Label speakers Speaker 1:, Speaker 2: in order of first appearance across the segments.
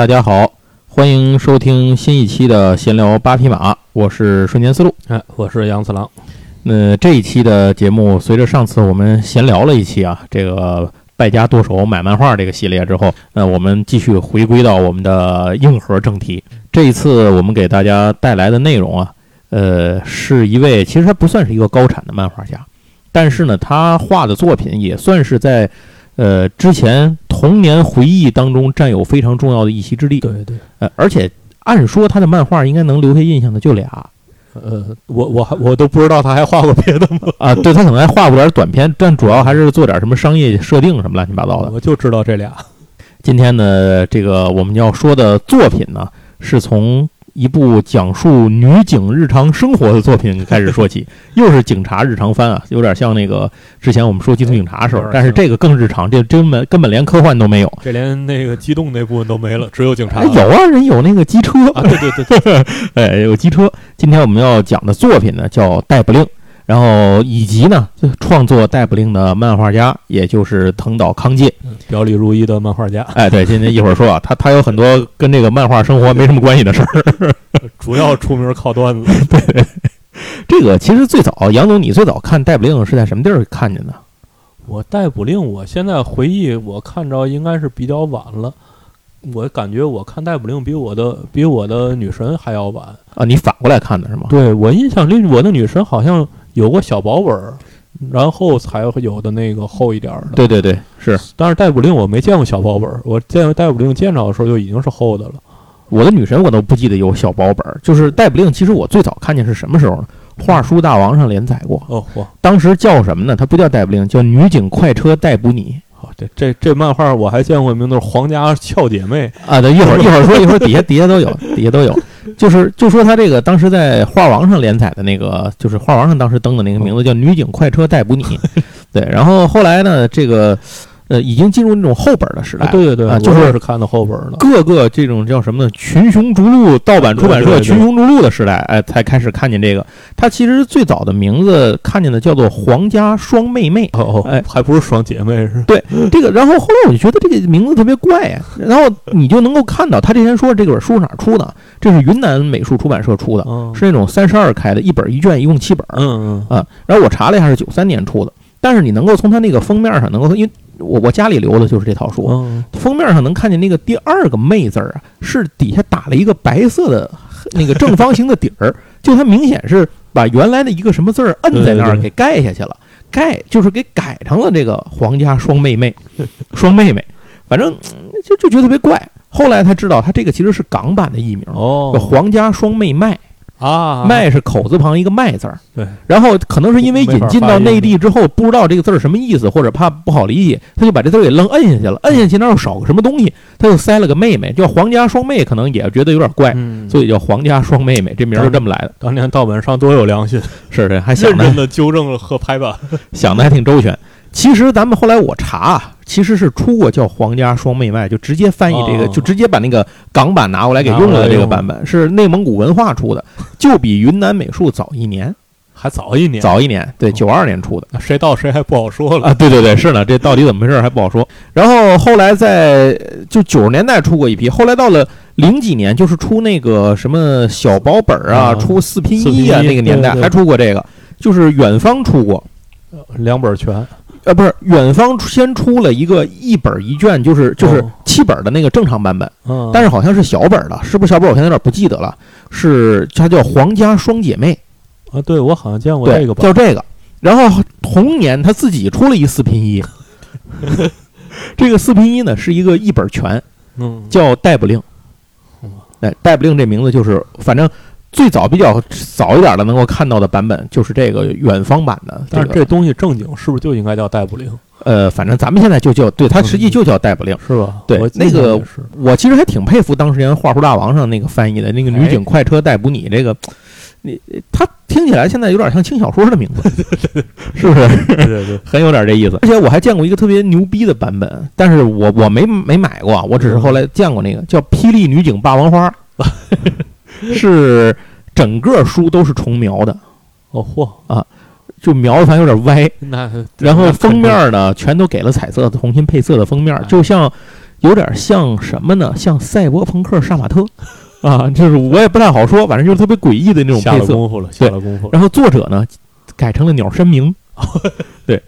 Speaker 1: 大家好，欢迎收听新一期的闲聊八匹马，我是瞬间思路。
Speaker 2: 哎，我是杨次郎。
Speaker 1: 那这一期的节目，随着上次我们闲聊了一期啊，这个败家剁手买漫画这个系列之后，那我们继续回归到我们的硬核正题。这一次我们给大家带来的内容啊，呃，是一位其实他不算是一个高产的漫画家，但是呢，他画的作品也算是在呃之前童年回忆当中占有非常重要的一席之地。
Speaker 2: 对对，
Speaker 1: 呃，而且按说他的漫画应该能留下印象的就俩
Speaker 2: 呃，我我还我都不知道他还画过别的吗？
Speaker 1: 啊，对他可能还画过点短片，但主要还是做点什么商业设定什么乱七八糟的。
Speaker 2: 我就知道这俩。
Speaker 1: 今天呢，这个我们要说的作品呢，是从一部讲述女警日常生活的作品开始说起，又是警察日常番啊，有点像那个之前我们说《机动警察》时候但是这个更日常，这根本根本连科幻都没有。
Speaker 2: 这连那个机动那部分都没了，只有警察
Speaker 1: 哎，有啊，人有那个机车，
Speaker 2: 啊！对对对对，
Speaker 1: 哎，有机车。今天我们要讲的作品呢叫《逮捕令》，然后以及呢创作《逮捕令》的漫画家，也就是藤岛康介。
Speaker 2: 表里如一的漫画家，
Speaker 1: 哎，对，今天一会儿说啊，他他有很多跟这个漫画生活没什么关系的事儿。
Speaker 2: 主要出名靠段子。
Speaker 1: 对这个其实最早，杨总，你最早看《逮捕令》是在什么地儿看见的？
Speaker 2: 我逮捕令，我现在回忆，我看着应该是比较晚了。我感觉我看逮捕令比我的比我的女神还要晚。
Speaker 1: 啊，你反过来看的是吗？
Speaker 2: 对我印象里，我的女神好像有过小薄本儿，然后才有的那个厚一点儿的。
Speaker 1: 对对对，是
Speaker 2: 但是逮捕令我没见过小薄本儿，我见逮捕令见着的时候就已经是厚的了。
Speaker 1: 我的女神，我都不记得有小薄本儿。就是《逮捕令》，其实我最早看见是什么时候呢？画书大王上连载过，
Speaker 2: 哦嚯，
Speaker 1: 当时叫什么呢？它不叫逮捕令，叫女警快车逮捕你。
Speaker 2: 哦，这这这漫画我还见过名字皇家俏姐妹，
Speaker 1: 啊，对，一会儿一会儿说，一会儿底下底下都有，底下都有。就是就说他这个当时在画王上连载的那个，就是画王上当时登的那个名字叫《女警快车逮捕你》，对。然后后来呢，这个呃已经进入那种后本的时代，
Speaker 2: 对对对，
Speaker 1: 啊就是
Speaker 2: 是看到后本的。
Speaker 1: 各个这种叫什么呢？群雄逐鹿，盗版出版社群雄逐鹿的时代，哎，才开始看见这个。它其实最早的名字看见的叫做皇家双妹妹。
Speaker 2: 哦哦，
Speaker 1: 哎
Speaker 2: 还不是双姐妹是？
Speaker 1: 对这个，然后后来我就觉得这个名字特别怪呀，然后你就能够看到他之前说这本书是哪儿出的，这是云南美术出版社出的，
Speaker 2: 嗯
Speaker 1: 是那种三十二开的，一本一卷，一共七本
Speaker 2: 嗯嗯
Speaker 1: 啊。然后我查了一下，是九三年出的，但是你能够从它那个封面上能够，因为我我家里留的就是这套书，
Speaker 2: 嗯，
Speaker 1: 封面上能看见那个第二个“妹”字儿啊，是底下打了一个白色的那个正方形的底儿，就它明显是把原来的一个什么字儿摁在那儿给盖下去了，盖就是给改成了这个皇家双妹妹，双妹妹，反正嗯就就觉得特别怪。后来才知道，它这个其实是港版的译名，
Speaker 2: 哦。
Speaker 1: 叫皇家双妹麦，
Speaker 2: 啊，
Speaker 1: 麦是口字旁一个麦字儿。
Speaker 2: 对，
Speaker 1: 然后可能是因为引进到内地之后，不知道这个字儿什么意思，或者怕不好理解，他就把这字儿给愣摁下去了。摁下去那儿又少个什么东西，他就塞了个妹妹，叫皇家双妹，可能也觉得有点怪，
Speaker 2: 嗯，
Speaker 1: 所以叫皇家双妹妹，这名儿就这么来的。
Speaker 2: 当年盗版商多有良心，
Speaker 1: 是的，还
Speaker 2: 认真的纠正了和排版。
Speaker 1: 想的还挺周全。其实咱们后来我查啊，其实是出过叫皇家双妹麦，就直接翻译这个，
Speaker 2: 哦
Speaker 1: 就直接把那个港版拿过来给用了。这个版本是内蒙古文化出的，就比云南美术早一年，
Speaker 2: 还早一年，
Speaker 1: 早一年，对，
Speaker 2: 哦
Speaker 1: 九二年出的。
Speaker 2: 谁到谁还不好说了。
Speaker 1: 啊，对对对，是呢，这到底怎么回事还不好说。然后后来在就九十年代出过一批，后来到了零几年，就是出那个什么小薄本儿啊，
Speaker 2: 啊
Speaker 1: 出四拼一啊，
Speaker 2: 一
Speaker 1: 那个年代还出过这个，就是远方出过。
Speaker 2: 两本全，
Speaker 1: 呃，不是，远方先出了一个一本一卷，就是就是
Speaker 2: 哦
Speaker 1: 七本的那个正常版本，
Speaker 2: 嗯，
Speaker 1: 但是好像是小本的，是不是小本？我现在有点不记得了。是它叫《皇家双姐妹
Speaker 2: 啊，对我好像见》，过
Speaker 1: 对
Speaker 2: 这个，版，
Speaker 1: 叫这个。然后同年他自己出了一四拼一，这个四拼一呢是一个一本全，
Speaker 2: 嗯，
Speaker 1: 叫《逮捕令》
Speaker 2: 嗯。
Speaker 1: 哎，《逮捕令》这名字就是，反正最早比较早一点的能够看到的版本就是这个远方版的。
Speaker 2: 但是这东西正经是不是就应该叫逮捕令？
Speaker 1: 呃，反正咱们现在就叫对，它实际就叫逮捕令。
Speaker 3: 是吧？
Speaker 1: 对那个我其实还挺佩服当时年《画图大王》上那个翻译的那个“女警快车逮捕你”这个，你他听起来现在有点像轻小说的名字，是不是？
Speaker 3: 对对对，
Speaker 1: 很有点这意思。而且我还见过一个特别牛逼的版本，但是我我没没买过，我只是后来见过那个叫《霹雳女警霸王花》，是整个书都是重描的，
Speaker 3: 哦嚯啊，
Speaker 1: 就描的反正有点歪。
Speaker 3: 那
Speaker 1: 然后封面呢，全都给了彩色的重新配色的封面
Speaker 3: 哎，
Speaker 1: 就像有点像什么呢？像赛博朋克杀马特 啊，就是我也不太好说，反正就是特别诡异的那种配色。
Speaker 3: 了功夫了，下了功夫了。
Speaker 1: 然后作者呢改成了鸟山明，对，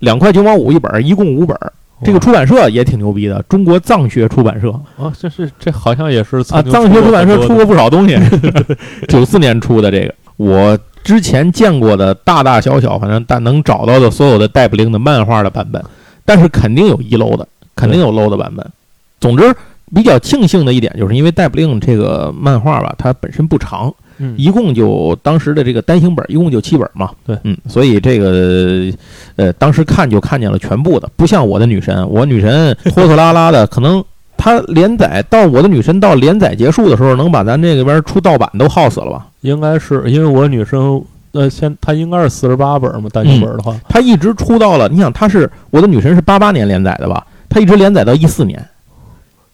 Speaker 1: 两块九毛五一本，一共五本。这个出版社也挺牛逼的，中国藏学出版社
Speaker 3: 啊，这是这好像也是
Speaker 1: 啊，藏学出版社出过不少东西。九四年出的这个，我之前见过的大大小小，反正但能找到的所有的戴布灵的漫画的版本，但是肯定有遗漏的，肯定有漏的版本。总之，比较庆幸的一点，就是因为戴布灵这个漫画吧，它本身不长，
Speaker 3: 嗯
Speaker 1: 一共就当时的这个单行本一共就七本嘛。
Speaker 3: 对
Speaker 1: 嗯，所以这个呃，当时看就看见了全部的，不像我的女神，我女神拖拖拉拉的，可能她连载到我的女神到连载结束的时候，能把咱这个边出盗版都耗死了吧？
Speaker 3: 应该是因为我女生呃，现她应该是四十八本嘛，单行本的话，
Speaker 1: 它一直出到了，你想，它是我的女神是八八年连载的吧？它一直连载到一四年。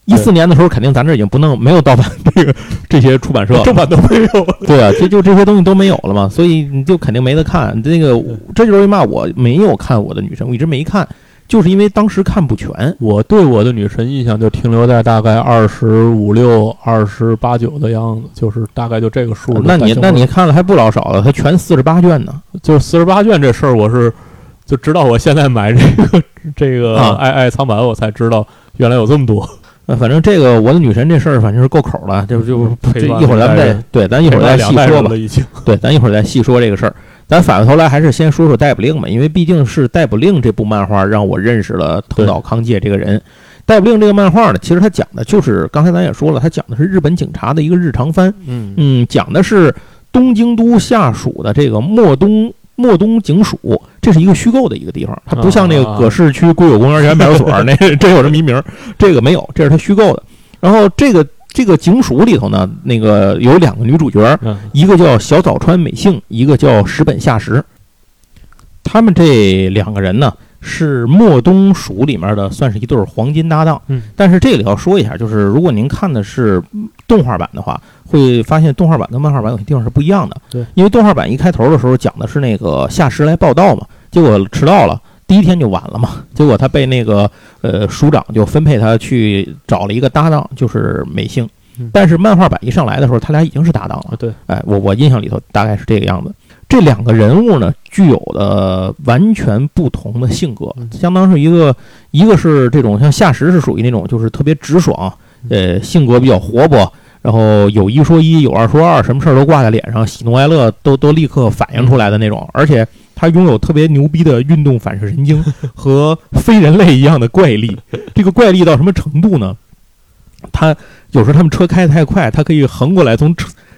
Speaker 1: 一四年的时候，肯定咱这已经不弄没有盗版这个这些出版社，
Speaker 3: 正版都没有。
Speaker 1: 对啊，就就这些东西都没有了嘛，所以你就肯定没得看。这个这就是为嘛我没有看我的女神，我一直没看，就是因为当时看不全。
Speaker 3: 我对我的女神印象就停留在大概二十五六、二十八九的样子，就是大概就这个数。
Speaker 1: 那你那你看了还不老少了，它全四十八卷呢。
Speaker 3: 就是四十八卷这事儿，我是就直到我现在买这个这个
Speaker 1: 啊
Speaker 3: 爱爱藏版，我才知道原来有这么多。
Speaker 1: 呃，反正这个我的女神这事儿，反正是够口了，就就
Speaker 3: 陪伴
Speaker 1: 这一会儿咱们再对，咱一会儿再细说吧。对，咱一会儿再细说这个事儿。咱反过头来还是先说说逮捕令吧，因为毕竟是《逮捕令》这部漫画让我认识了藤岛康介这个人。《逮捕令》这个漫画呢，其实它讲的就是刚才咱也说了，它讲的是日本警察的一个日常番。
Speaker 3: 嗯
Speaker 1: 嗯，讲的是东京都下属的这个莫东莫东警署，这是一个虚构的一个地方，它不像那个
Speaker 3: 啊
Speaker 1: 葛市区国有公园园派出所 那真有这么一名儿，这个没有，这是它虚构的。然后这个这个警署里头呢，那个有两个女主角，
Speaker 3: 嗯
Speaker 1: 一个叫小早川美幸，一个叫石本夏实。他们这两个人呢，是莫东署里面的，算是一对儿黄金搭档。
Speaker 3: 嗯，
Speaker 1: 但是这里要说一下，就是如果您看的是动画版的话，会发现动画版跟漫画版有些地方是不一样的。
Speaker 3: 对，
Speaker 1: 因为动画版一开头的时候讲的是那个夏实来报道嘛，结果迟到了。第一天就晚了嘛，结果他被那个呃署长就分配他去找了一个搭档，就是美幸
Speaker 3: 嗯。
Speaker 1: 但是漫画版一上来的时候，他俩已经是搭档了。
Speaker 3: 啊对，
Speaker 1: 哎，我我印象里头大概是这个样子。这两个人物呢，具有的完全不同的性格
Speaker 3: 嗯，
Speaker 1: 相当是一个，一个是这种像夏实是属于那种就是特别直爽，呃，性格比较活泼，然后有一说一，有二说二，什么事儿都挂在脸上，喜怒哀乐都都立刻反映出来的那种，而且他拥有特别牛逼的运动反射神经和非人类一样的怪力。这个怪力到什么程度呢？他有时候他们车开得太快，他可以横过来从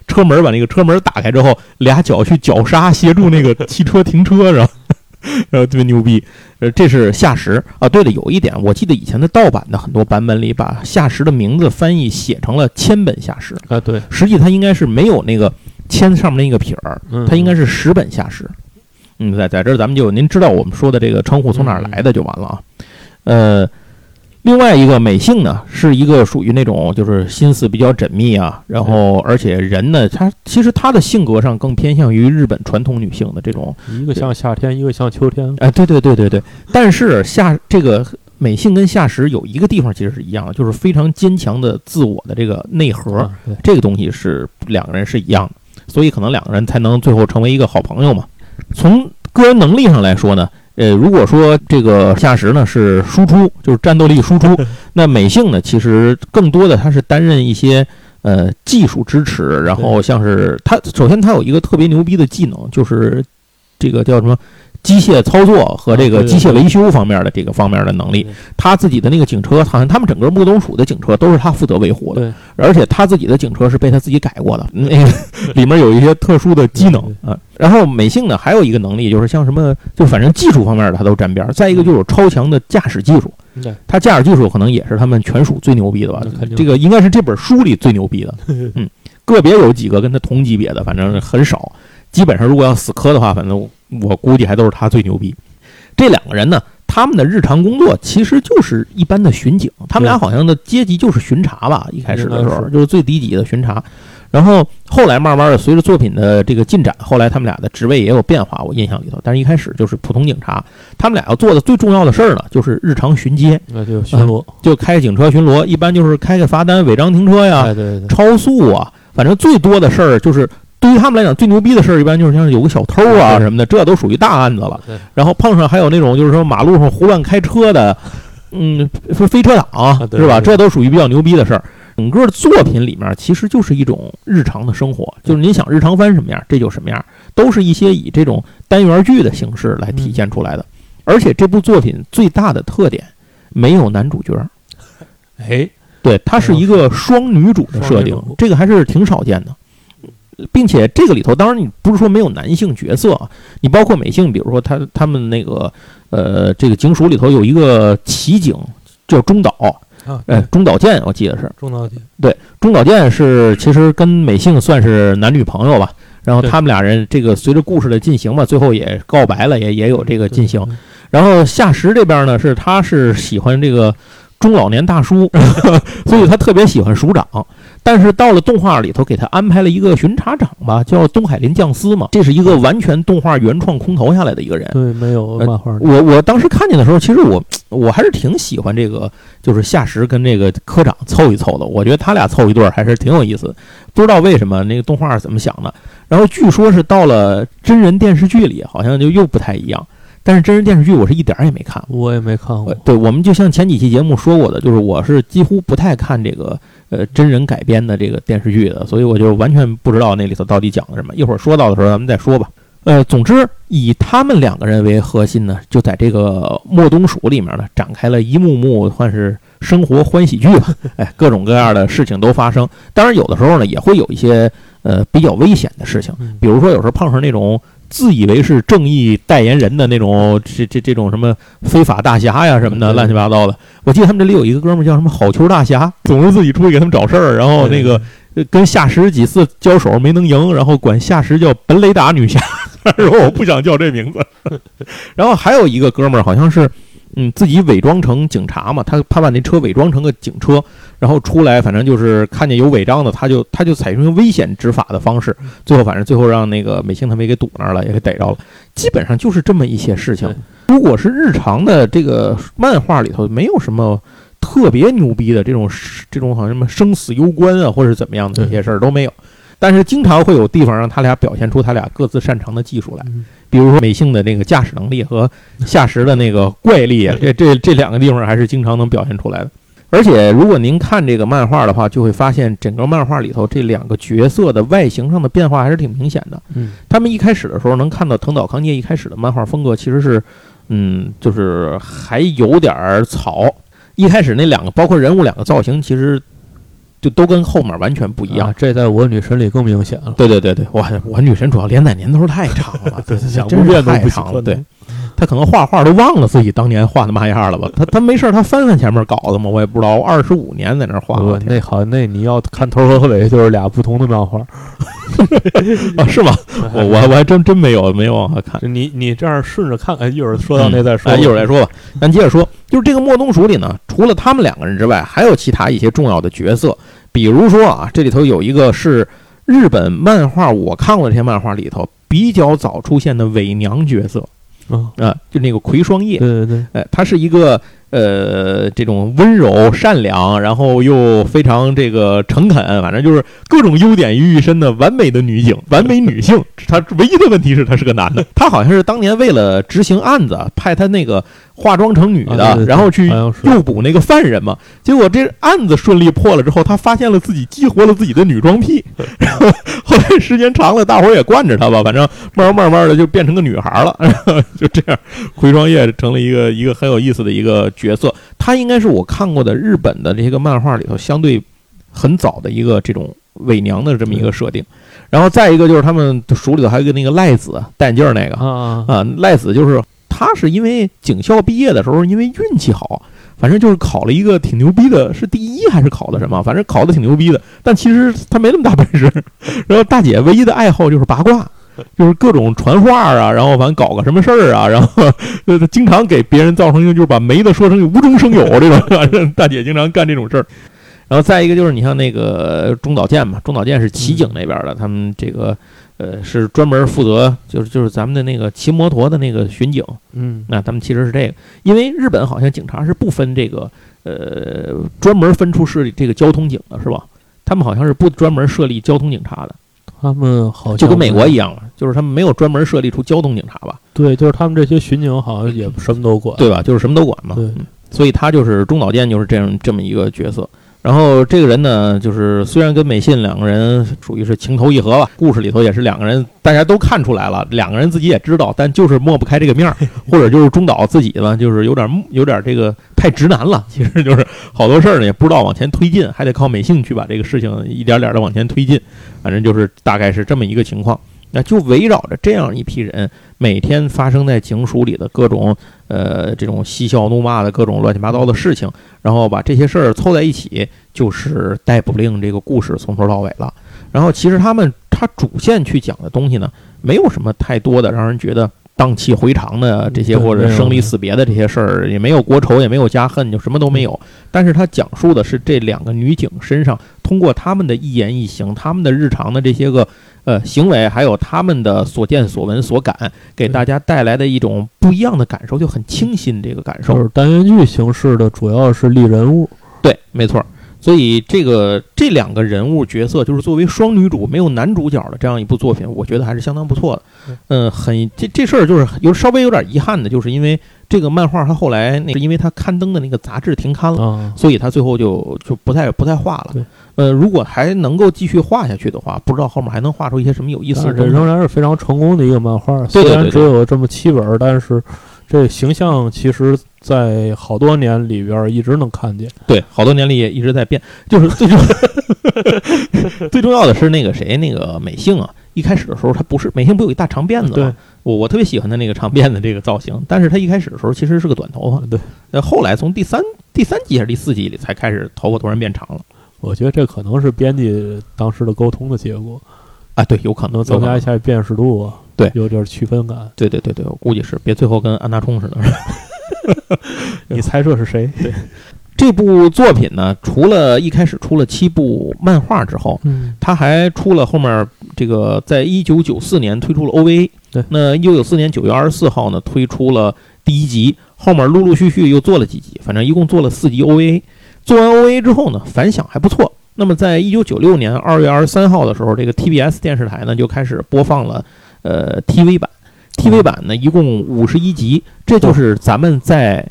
Speaker 1: 车车门把那个车门打开之后，俩脚去绞杀，协助那个汽车停车，然后 然后特别牛逼。呃，这是夏石啊。对了，有一点，我记得以前的盗版的很多版本里，把夏石的名字翻译写成了千本夏石，
Speaker 3: 啊对，
Speaker 1: 实际它应该是没有那个千上面那个撇儿，
Speaker 3: 嗯
Speaker 1: 它应该是十本夏石。嗯，在在这儿咱们就您知道我们说的这个称呼从哪儿来的就完了啊。呃，另外一个美幸呢，是一个属于那种就是心思比较缜密啊，然后而且人呢，她其实她的性格上更偏向于日本传统女性的这种，
Speaker 3: 一个像夏天，一个像秋天。
Speaker 1: 哎，对对对对对。但是夏这个美幸跟夏实有一个地方其实是一样的，就是非常坚强的自我的这个内核。
Speaker 3: 啊
Speaker 1: 这个东西是两个人是一样的，所以可能两个人才能最后成为一个好朋友嘛。从个人能力上来说呢，呃，如果说这个夏实呢是输出，就是战斗力输出，那美幸呢其实更多的他是担任一些呃技术支持，然后像是他首先他有一个特别牛逼的技能，就是这个叫什么机械操作和这个机械维修方面的这个方面的能力。他自己的那个警车，好像他们整个木东署的警车都是他负责维护的，而且他自己的警车是被他自己改过的，那个里面有一些特殊的机能啊。然后美信呢还有一个能力，就是像什么，就反正技术方面的他都沾边儿。再一个就是有超强的驾驶技术，他驾驶技术可能也是他们全属最牛逼的吧。这个应该是这本书里最牛逼的，嗯，个别有几个跟他同级别的，反正很少。基本上如果要死磕的话，反正我估计还都是他最牛逼。这两个人呢，他们的日常工作其实就是一般的巡警，他们俩好像的阶级就是巡查吧，一开始的时候就是最低级的巡查。然后后来慢慢的随着作品的这个进展，后来他们俩的职位也有变化，我印象里头。但是一开始就是普通警察，他们俩要做的最重要的事儿呢，就是日常巡街，
Speaker 3: 那就巡逻，
Speaker 1: 就开警车巡逻，一般就是开个罚单、违章停车呀、
Speaker 3: 哎，对对对，
Speaker 1: 超速啊，反正最多的事儿就是对于他们来讲最牛逼的事儿，一般就是像有个小偷啊什么的，这都属于大案子了。然后碰上还有那种就是说马路上胡乱开车的，嗯，飞飞车党、
Speaker 3: 对
Speaker 1: 是吧？这都属于比较牛逼的事儿。整个作品里面其实就是一种日常的生活，就是您想日常翻什么样，这就什么样，都是一些以这种单元剧的形式来体现出来的。而且这部作品最大的特点没有男主角，
Speaker 3: 哎，
Speaker 1: 对，它是一个双女主的设定这个还是挺少见的。并且这个里头，当然你不是说没有男性角色啊，你包括美性，比如说他他们那个呃，这个警署里头有一个骑警叫中岛，
Speaker 3: 啊，
Speaker 1: 呃，中岛健，我记得是
Speaker 3: 中岛健，对，
Speaker 1: 中岛健是其实跟美幸算是男女朋友吧。然后他们俩人这个随着故事的进行吧，最后也告白了，也也有这个进行。然后夏实这边呢，是他是喜欢这个中老年大叔，所以他特别喜欢署长。但是到了动画里头，给他安排了一个巡查长吧，叫东海林将司嘛，这是一个完全动画原创空投下来的一个人。
Speaker 3: 对，没有
Speaker 1: 呃
Speaker 3: 漫画的，
Speaker 1: 我我当时看见的时候，其实我我还是挺喜欢这个，就是夏实跟这个科长凑一凑的。我觉得他俩凑一对儿还是挺有意思。不知道为什么那个动画是怎么想的。然后据说是到了真人电视剧里，好像就又不太一样。但是真人电视剧我是一点儿也没看。
Speaker 3: 我也没看过
Speaker 1: 呃，对我们就像前几期节目说过的，就是我是几乎不太看这个呃真人改编的这个电视剧的，所以我就完全不知道那里头到底讲的什么。一会儿说到的时候咱们再说吧。呃，总之以他们两个人为核心呢，就在这个莫东鼠里面呢，展开了一幕幕算是生活欢喜剧吧。哎，各种各样的事情都发生。当然有的时候呢，也会有一些呃比较危险的事情，
Speaker 3: 嗯
Speaker 1: 比如说有时候碰上那种自以为是正义代言人的那种这这这种什么非法大侠呀什么的乱七八糟的。我记得他们这里有一个哥们儿叫什么好球大侠，总是自己出去给他们找事儿，然后那个呃跟夏石几次交手没能赢，然后管夏石叫本雷达女侠，然后我不想叫这名字。然后还有一个哥们儿好像是。嗯，自己伪装成警察嘛，他他把那车伪装成个警车，然后出来，反正就是看见有违章的，他就他就采用危险执法的方式，最后反正最后让那个美幸他们也给堵那儿了，也给逮着了。基本上就是这么一些事情。如果是日常的这个漫画里头，没有什么特别牛逼的这种这种好像什么生死攸关啊，或者是怎么样的这些事儿都没有。但是经常会有地方让他俩表现出他俩各自擅长的技术来，
Speaker 3: 嗯
Speaker 1: 比如说美性的那个驾驶能力和夏实的那个怪力啊，这这这两个地方还是经常能表现出来的。而且如果您看这个漫画的话，就会发现整个漫画里头这两个角色的外形上的变化还是挺明显的。
Speaker 3: 嗯，
Speaker 1: 他们一开始的时候能看到藤岛康介一开始的漫画风格其实是，嗯，就是还有点儿草。一开始那两个包括人物两个造型，其实就都跟后面完全不一样
Speaker 3: 啊。这在我女神里更明显了，
Speaker 1: 对对对对，我我女神主要连载年头太长了，对，
Speaker 3: 想
Speaker 1: 真是
Speaker 3: 不变都不
Speaker 1: 太长了。对，她可能画画都忘了自己当年画的嘛样了吧？他他没事他，翻翻前面稿子嘛，我也不知道。二十五年在那儿画
Speaker 3: 那好，那你要看头和尾就是俩不同的漫画。
Speaker 1: 啊，是吗？我我我还真真没有没有往下看。
Speaker 3: 你你这样顺着看，看，一会儿说到那再说
Speaker 1: 一会儿再说吧。咱接着说，就是这个莫东署里呢，除了他们两个人之外，还有其他一些重要的角色，比如说啊，这里头有一个是日本漫画，我看过这些漫画里头比较早出现的伪娘角色
Speaker 3: 啊，
Speaker 1: 啊，就那个葵双叶。
Speaker 3: 对对对，
Speaker 1: 哎，它是一个呃这种温柔善良，然后又非常这个诚恳，反正就是各种优点于一身的完美的女警，完美女性。她唯一的问题是她是个男的，她好像是当年为了执行案子，派她那个化妆成女的，
Speaker 3: 啊对对对
Speaker 1: 然后去诱捕那个犯人嘛。结果这案子顺利破了之后，她发现了自己激活了自己的女装癖，然后后来时间长了，大伙儿也惯着她吧，反正慢慢慢慢的就变成个女孩了，然 后就这样，回双叶成了一个一个很有意思的一个角色。他应该是我看过的日本的这些个漫画里头相对很早的一个这种伪娘的这么一个设定。然后再一个就是他们署里头还有一个那个赖子戴眼镜儿那个，
Speaker 3: 啊
Speaker 1: 啊，赖子就是他是因为警校毕业的时候，因为运气好，反正就是考了一个挺牛逼的，是第一还是考的什么？反正考的挺牛逼的，但其实他没那么大本事。然后大姐唯一的爱好就是八卦。就是各种传话啊，然后反正搞个什么事儿啊，然后呃经常给别人造成一个就是把没的说成无中生有这种，大姐经常干这种事儿。然后再一个就是你像那个中岛健嘛，中岛健是骑警那边的，他们这个呃是专门负责就是就是咱们的那个骑摩托的那个巡警，
Speaker 3: 嗯
Speaker 1: 那他们其实是这个，因为日本好像警察是不分这个呃专门分出是这个交通警的是吧？他们好像是不专门设立交通警察的，
Speaker 3: 他们好像
Speaker 1: 就跟美国一样了，就是他们没有专门设立出交通警察吧，
Speaker 3: 对，就是他们这些巡警好像也什么都管，
Speaker 1: 对吧？就是什么都管嘛。
Speaker 3: 对
Speaker 1: 嗯所以他就是中岛健就是这样这么一个角色。然后这个人呢，就是虽然跟美信两个人属于是情投意合吧，故事里头也是两个人，大家都看出来了，两个人自己也知道，但就是抹不开这个面儿，或者就是中岛自己吧，就是有点有点这个太直男了，其实就是好多事儿呢也不知道往前推进，还得靠美信去把这个事情一点点的往前推进，反正就是大概是这么一个情况。那就围绕着这样一批人，每天发生在警署里的各种呃这种嬉笑怒骂的各种乱七八糟的事情，然后把这些事儿凑在一起，就是逮捕令这个故事从头到尾了。然后其实他们他主线去讲的东西呢，没有什么太多的让人觉得荡气回肠的这些或者生离死别的这些事儿，也没有国仇，也没有家恨，就什么都没有。但是他讲述的是这两个女警身上，通过他们的一言一行，他们的日常的这些个呃行为，还有他们的所见所闻所感，给大家带来的一种不一样的感受，就很清新这个感受。
Speaker 3: 就是单元剧形式的，主要是立人物，
Speaker 1: 对，没错儿。所以这个这两个人物角色，就是作为双女主没有男主角的这样一部作品，我觉得还是相当不错的。嗯，很这这事儿就是有稍微有点遗憾的，就是因为这个漫画它后来那是因为它刊登的那个杂志停刊了。
Speaker 3: 啊，
Speaker 1: 所以它最后就就不再不再画了
Speaker 3: 对。
Speaker 1: 呃，如果还能够继续画下去的话，不知道后面还能画出一些什么有意思的东西。
Speaker 3: 但是仍然是非常成功的一个漫画。虽然只有这么七本儿，但是这形象其实在好多年里边儿一直能看见。
Speaker 1: 对，好多年里也一直在变。就是最重 最重要的是那个谁，那个美幸啊，一开始的时候他不是美幸不有一大长辫子
Speaker 3: 对
Speaker 1: 吗？我我特别喜欢他那个长辫子这个造型，但是他一开始的时候其实是个短头发，
Speaker 3: 对，
Speaker 1: 那，后来从第三第三集还是第四集里才开始头发突然变长了。
Speaker 3: 我觉得这可能是编辑当时的沟通的结果，
Speaker 1: 啊，对，有可能
Speaker 3: 能增加一下辨识度啊，
Speaker 1: 对
Speaker 3: 有点区分感。
Speaker 1: 对对对对，我估计是，别最后跟安大冲似的。
Speaker 3: 你猜这是谁？对，
Speaker 1: 这部作品呢，除了一开始出了七部漫画之后，
Speaker 3: 嗯，
Speaker 1: 它还出了后面这个，在一九九四年推出了 OVA。
Speaker 3: 对
Speaker 1: 那一九九四年九月二十四号呢，推出了第一集，后面陆陆续续又做了几集，反正一共做了四集 OVA。做完 OVA 之后呢，反响还不错。那么在一九九六年二月二十三号的时候，这个 TBS 电视台呢就开始播放了呃 TV 版。TV 版呢一共五十一集，这就是咱们在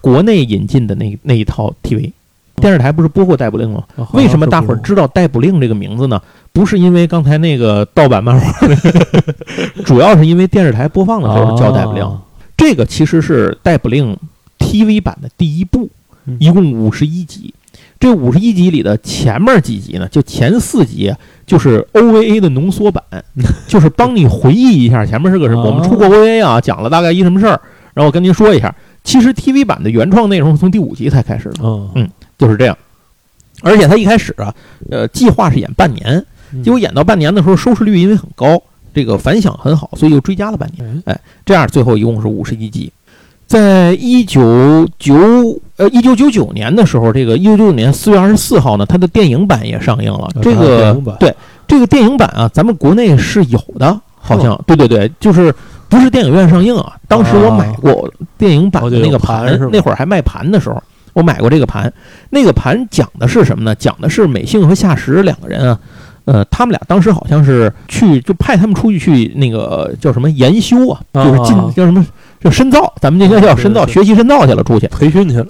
Speaker 1: 国内引进的那那一套 TV。电视台不是播过逮捕令吗？
Speaker 3: 啊
Speaker 1: 为什么大伙儿知道逮捕令这个名字呢？不是因为刚才那个盗版漫画，主要是因为电视台播放的时候叫逮捕令。
Speaker 3: 啊
Speaker 1: 这个其实是逮捕令 TV 版的第一部，
Speaker 3: 嗯
Speaker 1: 一共五十一集。这五十一集里的前面几集呢，就前四集啊就是 OVA 的浓缩版，就是帮你回忆一下前面是个什么。
Speaker 3: 哦
Speaker 1: 我们出过 OVA 啊，讲了大概一什么事儿，然后我跟您说一下。其实 TV 版的原创内容是从第五集才开始的。
Speaker 3: 嗯
Speaker 1: 嗯就是这样。而且他一开始啊，呃，计划是演半年，
Speaker 3: 嗯
Speaker 1: 结果演到半年的时候，收视率因为很高，这个反响很好，所以又追加了半年。
Speaker 3: 哎
Speaker 1: 这样最后一共是五十一集。在一九九呃一九九九年的时候，这个一九九九年四月二十四号呢，它的电影版也上映了。这个对这个电影版啊，咱们国内是有的，好像、对对对，就是不是电影院上映啊。当时我买过电影版的那个
Speaker 3: 盘
Speaker 1: 那会儿还卖盘的时候，我买过这个盘。那个盘讲的是什么呢？讲的是美幸和夏实两个人啊，呃，他们俩当时好像是去就派他们出去去那个叫什么研修啊，就是进
Speaker 3: 啊
Speaker 1: 叫什么就深造，咱们应该叫深造，学习深造去了，出去。
Speaker 3: 培训去了，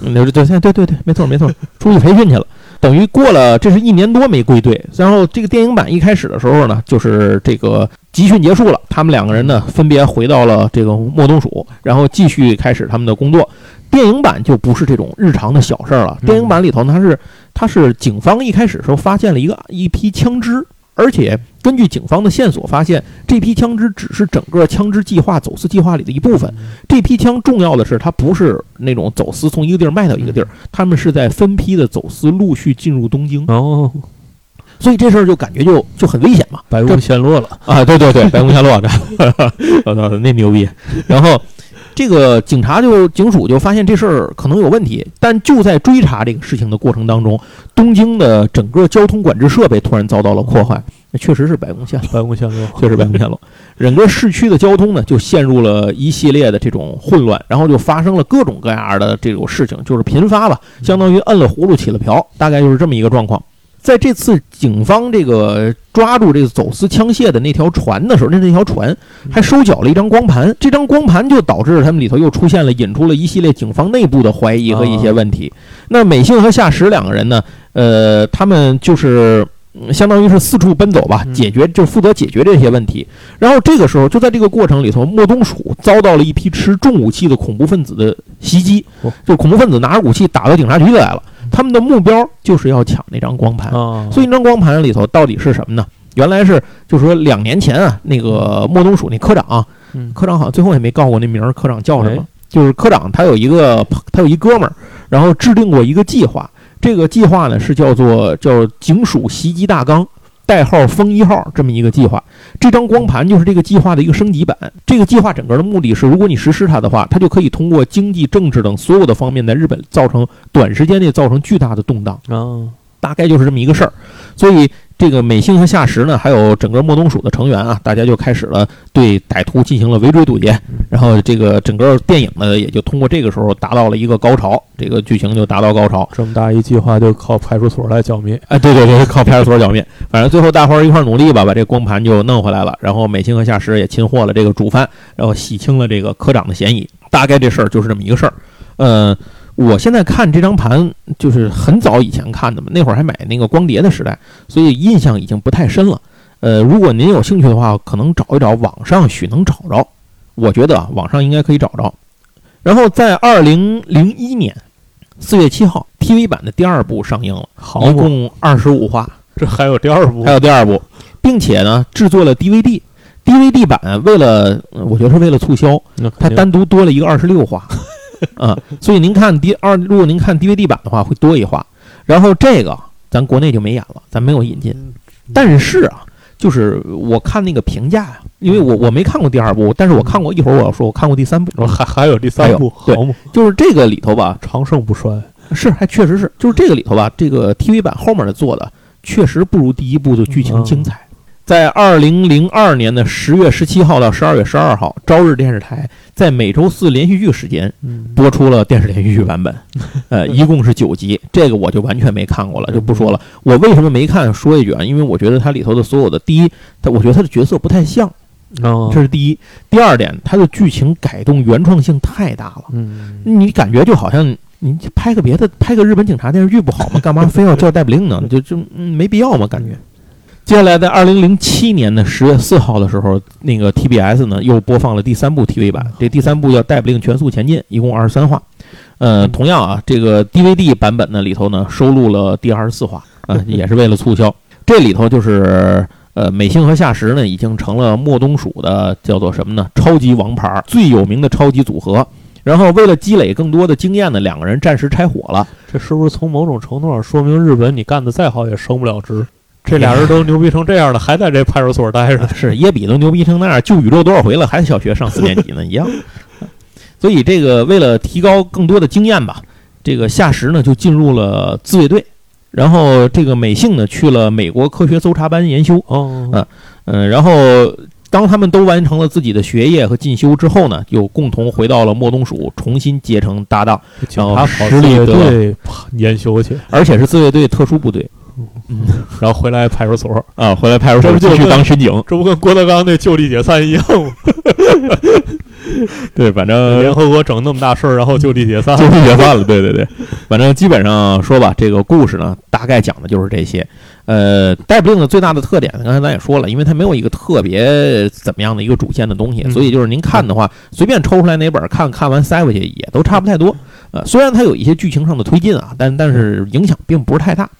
Speaker 1: 嗯，对对对对对，没错没错，出去培训去了。等于过了，这是一年多没归队。然后这个电影版一开始的时候呢，就是这个集训结束了，他们两个人呢分别回到了这个莫东署，然后继续开始他们的工作。电影版就不是这种日常的小事儿了，
Speaker 3: 嗯
Speaker 1: 电影版里头呢，它是它是警方一开始的时候发现了一个一批枪支，而且根据警方的线索发现，这批枪支只是整个枪支计划走私计划里的一部分。这批枪重要的是，它不是那种走私从一个地儿卖到一个地儿，他们是在分批的走私，陆续进入东京，
Speaker 3: 哦，
Speaker 1: 所以这事儿就感觉就就很危险嘛。
Speaker 3: 白宫陷落了，
Speaker 1: 啊，对对对，白宫陷落的，呃 那牛逼。然后这个警察就警署就发现这事儿可能有问题，但就在追查这个事情的过程当中，东京的整个交通管制设备突然遭到了破坏，那确实是白宫陷落。
Speaker 3: 白宫陷落，
Speaker 1: 确实白宫陷落，整个市区的交通呢就陷入了一系列的这种混乱，然后就发生了各种各样的这种事情，就是频发吧，相当于摁了葫芦起了瓢，大概就是这么一个状况。在这次警方这个抓住这个走私枪械的那条船的时候，那那条船还收缴了一张光盘，这张光盘就导致他们里头又出现了引出了一系列警方内部的怀疑和一些问题。那美幸和夏实两个人呢，呃，他们就是。嗯相当于是四处奔走吧，
Speaker 3: 嗯
Speaker 1: 解决就负责解决这些问题。然后这个时候，就在这个过程里头，莫东署遭到了一批持重武器的恐怖分子的袭击
Speaker 3: 哦，
Speaker 1: 就恐怖分子拿着武器打到警察局里来了。他们的目标就是要抢那张光盘。
Speaker 3: 啊，
Speaker 1: 所以那张光盘里头到底是什么呢？原来是就是说两年前啊，那个莫东署那科长啊、
Speaker 3: 嗯
Speaker 1: 科长好像最后也没告过那名儿，科长叫什么
Speaker 3: 哎？
Speaker 1: 就是科长他有一个他有一哥们儿，然后制定过一个计划，这个计划呢是叫做叫警署袭击大纲。代号“风一号”这么一个计划，这张光盘就是这个计划的一个升级版。这个计划整个的目的是，如果你实施它的话，它就可以通过经济、政治等所有的方面，在日本造成短时间内造成巨大的动荡。
Speaker 3: 啊，
Speaker 1: 大概就是这么一个事儿。所以这个美幸和夏实呢，还有整个莫东署的成员啊，大家就开始了对歹徒进行了围追堵截，然后这个整个电影呢，也就通过这个时候达到了一个高潮，这个剧情就达到高潮。
Speaker 3: 这么大一计划就靠派出所来剿灭，
Speaker 1: 哎，对对对，靠派出所剿灭。反正最后大伙儿一块儿努力吧，把这光盘就弄回来了。然后美幸和夏实也擒获了这个主犯，然后洗清了这个科长的嫌疑。大概这事儿就是这么一个事儿。呃，我现在看这张盘就是很早以前看的嘛，那会儿还买那个光碟的时代，所以印象已经不太深了。呃，如果您有兴趣的话，可能找一找，网上许能找着。我觉得啊，网上应该可以找着。然后在二零零一年四月七号，TV 版的第二部上映了，一共二十五话，
Speaker 3: 这还有第二部
Speaker 1: 还，有第二部，并且呢制作了 DVD。DVD 版为了，呃我觉得是为了促销，它单独多了一个二十六话，啊，所以您看第二，如果您看 DVD 版的话，会多一话。然后这个咱国内就没演了，咱没有引进。但是啊，就是我看那个评价呀，因为我我没看过第二部，但是我看过，一会儿我要说，我看过第三部，
Speaker 3: 哦还还有第三部，
Speaker 1: 对就是这个里头吧，
Speaker 3: 长盛不衰，
Speaker 1: 是还确实是，就是这个里头吧，这个 TV 版后面的做的确实不如第一部的剧情精彩。在二零零二年的十月十七号到十二月十二号，朝日电视台在每周四连续剧时间
Speaker 3: 嗯，
Speaker 1: 播出了电视连续剧版本，呃，一共是九集，这个我就完全没看过了，就不说了。我为什么没看？说一句啊，因为我觉得它里头的所有的第一，它我觉得它的角色不太像，
Speaker 3: 啊，
Speaker 1: 这是第一。第二点，它的剧情改动原创性太大了，
Speaker 3: 嗯，
Speaker 1: 你感觉就好像你拍个别的，拍个日本警察电视剧不好吗？干嘛非要叫逮捕令呢？就就嗯没必要嘛，感觉。接下来，在二零零七年的十月四号的时候，那个 TBS 呢又播放了第三部 TV 版，这第三部叫《逮捕令全速前进》，一共二十三话。呃，同样啊，这个 DVD 版本呢里头呢收录了第二十四话，啊、也是为了促销。这里头就是呃，美幸和夏实呢已经成了莫东署的叫做什么呢？超级王牌，最有名的超级组合。然后为了积累更多的经验呢，两个人暂时拆伙了。
Speaker 3: 这是不是从某种程度上说明日本你干的再好也升不了职？这俩人都牛逼成这样了，还在这派出所待着，
Speaker 1: 是耶比都牛逼成那样，救宇宙多少回了，还小学上四年级呢，一样。所以这个为了提高更多的经验吧，这个夏实呢就进入了自卫队，然后这个美幸呢去了美国科学搜查班研修，
Speaker 3: 哦，
Speaker 1: 嗯嗯，然后当他们都完成了自己的学业和进修之后呢，又共同回到了莫东署，重新结成搭档，
Speaker 3: 警
Speaker 1: 然后实力得
Speaker 3: 队研修去，
Speaker 1: 而且是自卫队特殊部队
Speaker 3: 然后回来派出所，
Speaker 1: 啊，回来派出所继续当巡警。
Speaker 3: 这不跟郭德纲那就地解散一样吗？
Speaker 1: 对，反正
Speaker 3: 联合国整那么大事儿，然后就地解散，
Speaker 1: 就地解散了。对对对，反正基本上说吧，这个故事呢，大概讲的就是这些。呃，带不令的最大的特点，刚才咱也说了，因为它没有一个特别怎么样的一个主线的东西，
Speaker 3: 嗯
Speaker 1: 所以就是您看的话，随便抽出来哪本看看完塞回去也都差不太多。呃，虽然它有一些剧情上的推进啊，但但是影响并不是太大。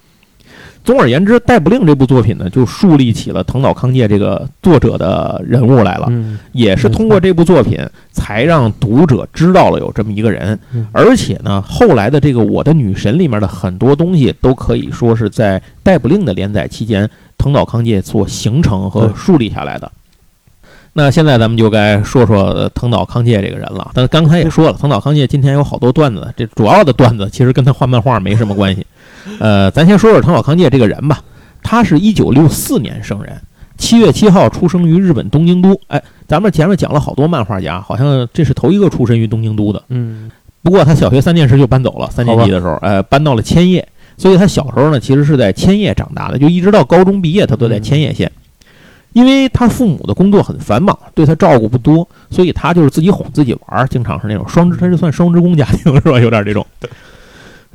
Speaker 1: 总而言之，《逮捕令》这部作品呢，就树立起了藤岛康介这个作者的人物来了。
Speaker 3: 嗯，
Speaker 1: 也是通过这部作品，才让读者知道了有这么一个人
Speaker 3: 嗯。
Speaker 1: 而且呢，后来的这个《我的女神》里面的很多东西，都可以说是在《逮捕令》的连载期间，藤岛康介所形成和树立下来的。那现在咱们就该说说呃藤岛康介这个人了。但刚才也说了，藤岛康介今天有好多段子，这主要的段子其实跟他画漫画没什么关系。呃，咱先说说藤岛康介这个人吧。他是一九六四年生人，七月七号出生于日本东京都。哎，咱们前面讲了好多漫画家，好像这是头一个出身于东京都的。
Speaker 3: 嗯，
Speaker 1: 不过他小学三年时就搬走了，三年级的时候，呃，搬到了千叶，所以他小时候呢，其实是在千叶长大的，就一直到高中毕业，他都在千叶县。因为他父母的工作很繁忙，对他照顾不多，所以他就是自己哄自己玩儿，经常是那种双职，他就算双职工家庭是吧？有点这种。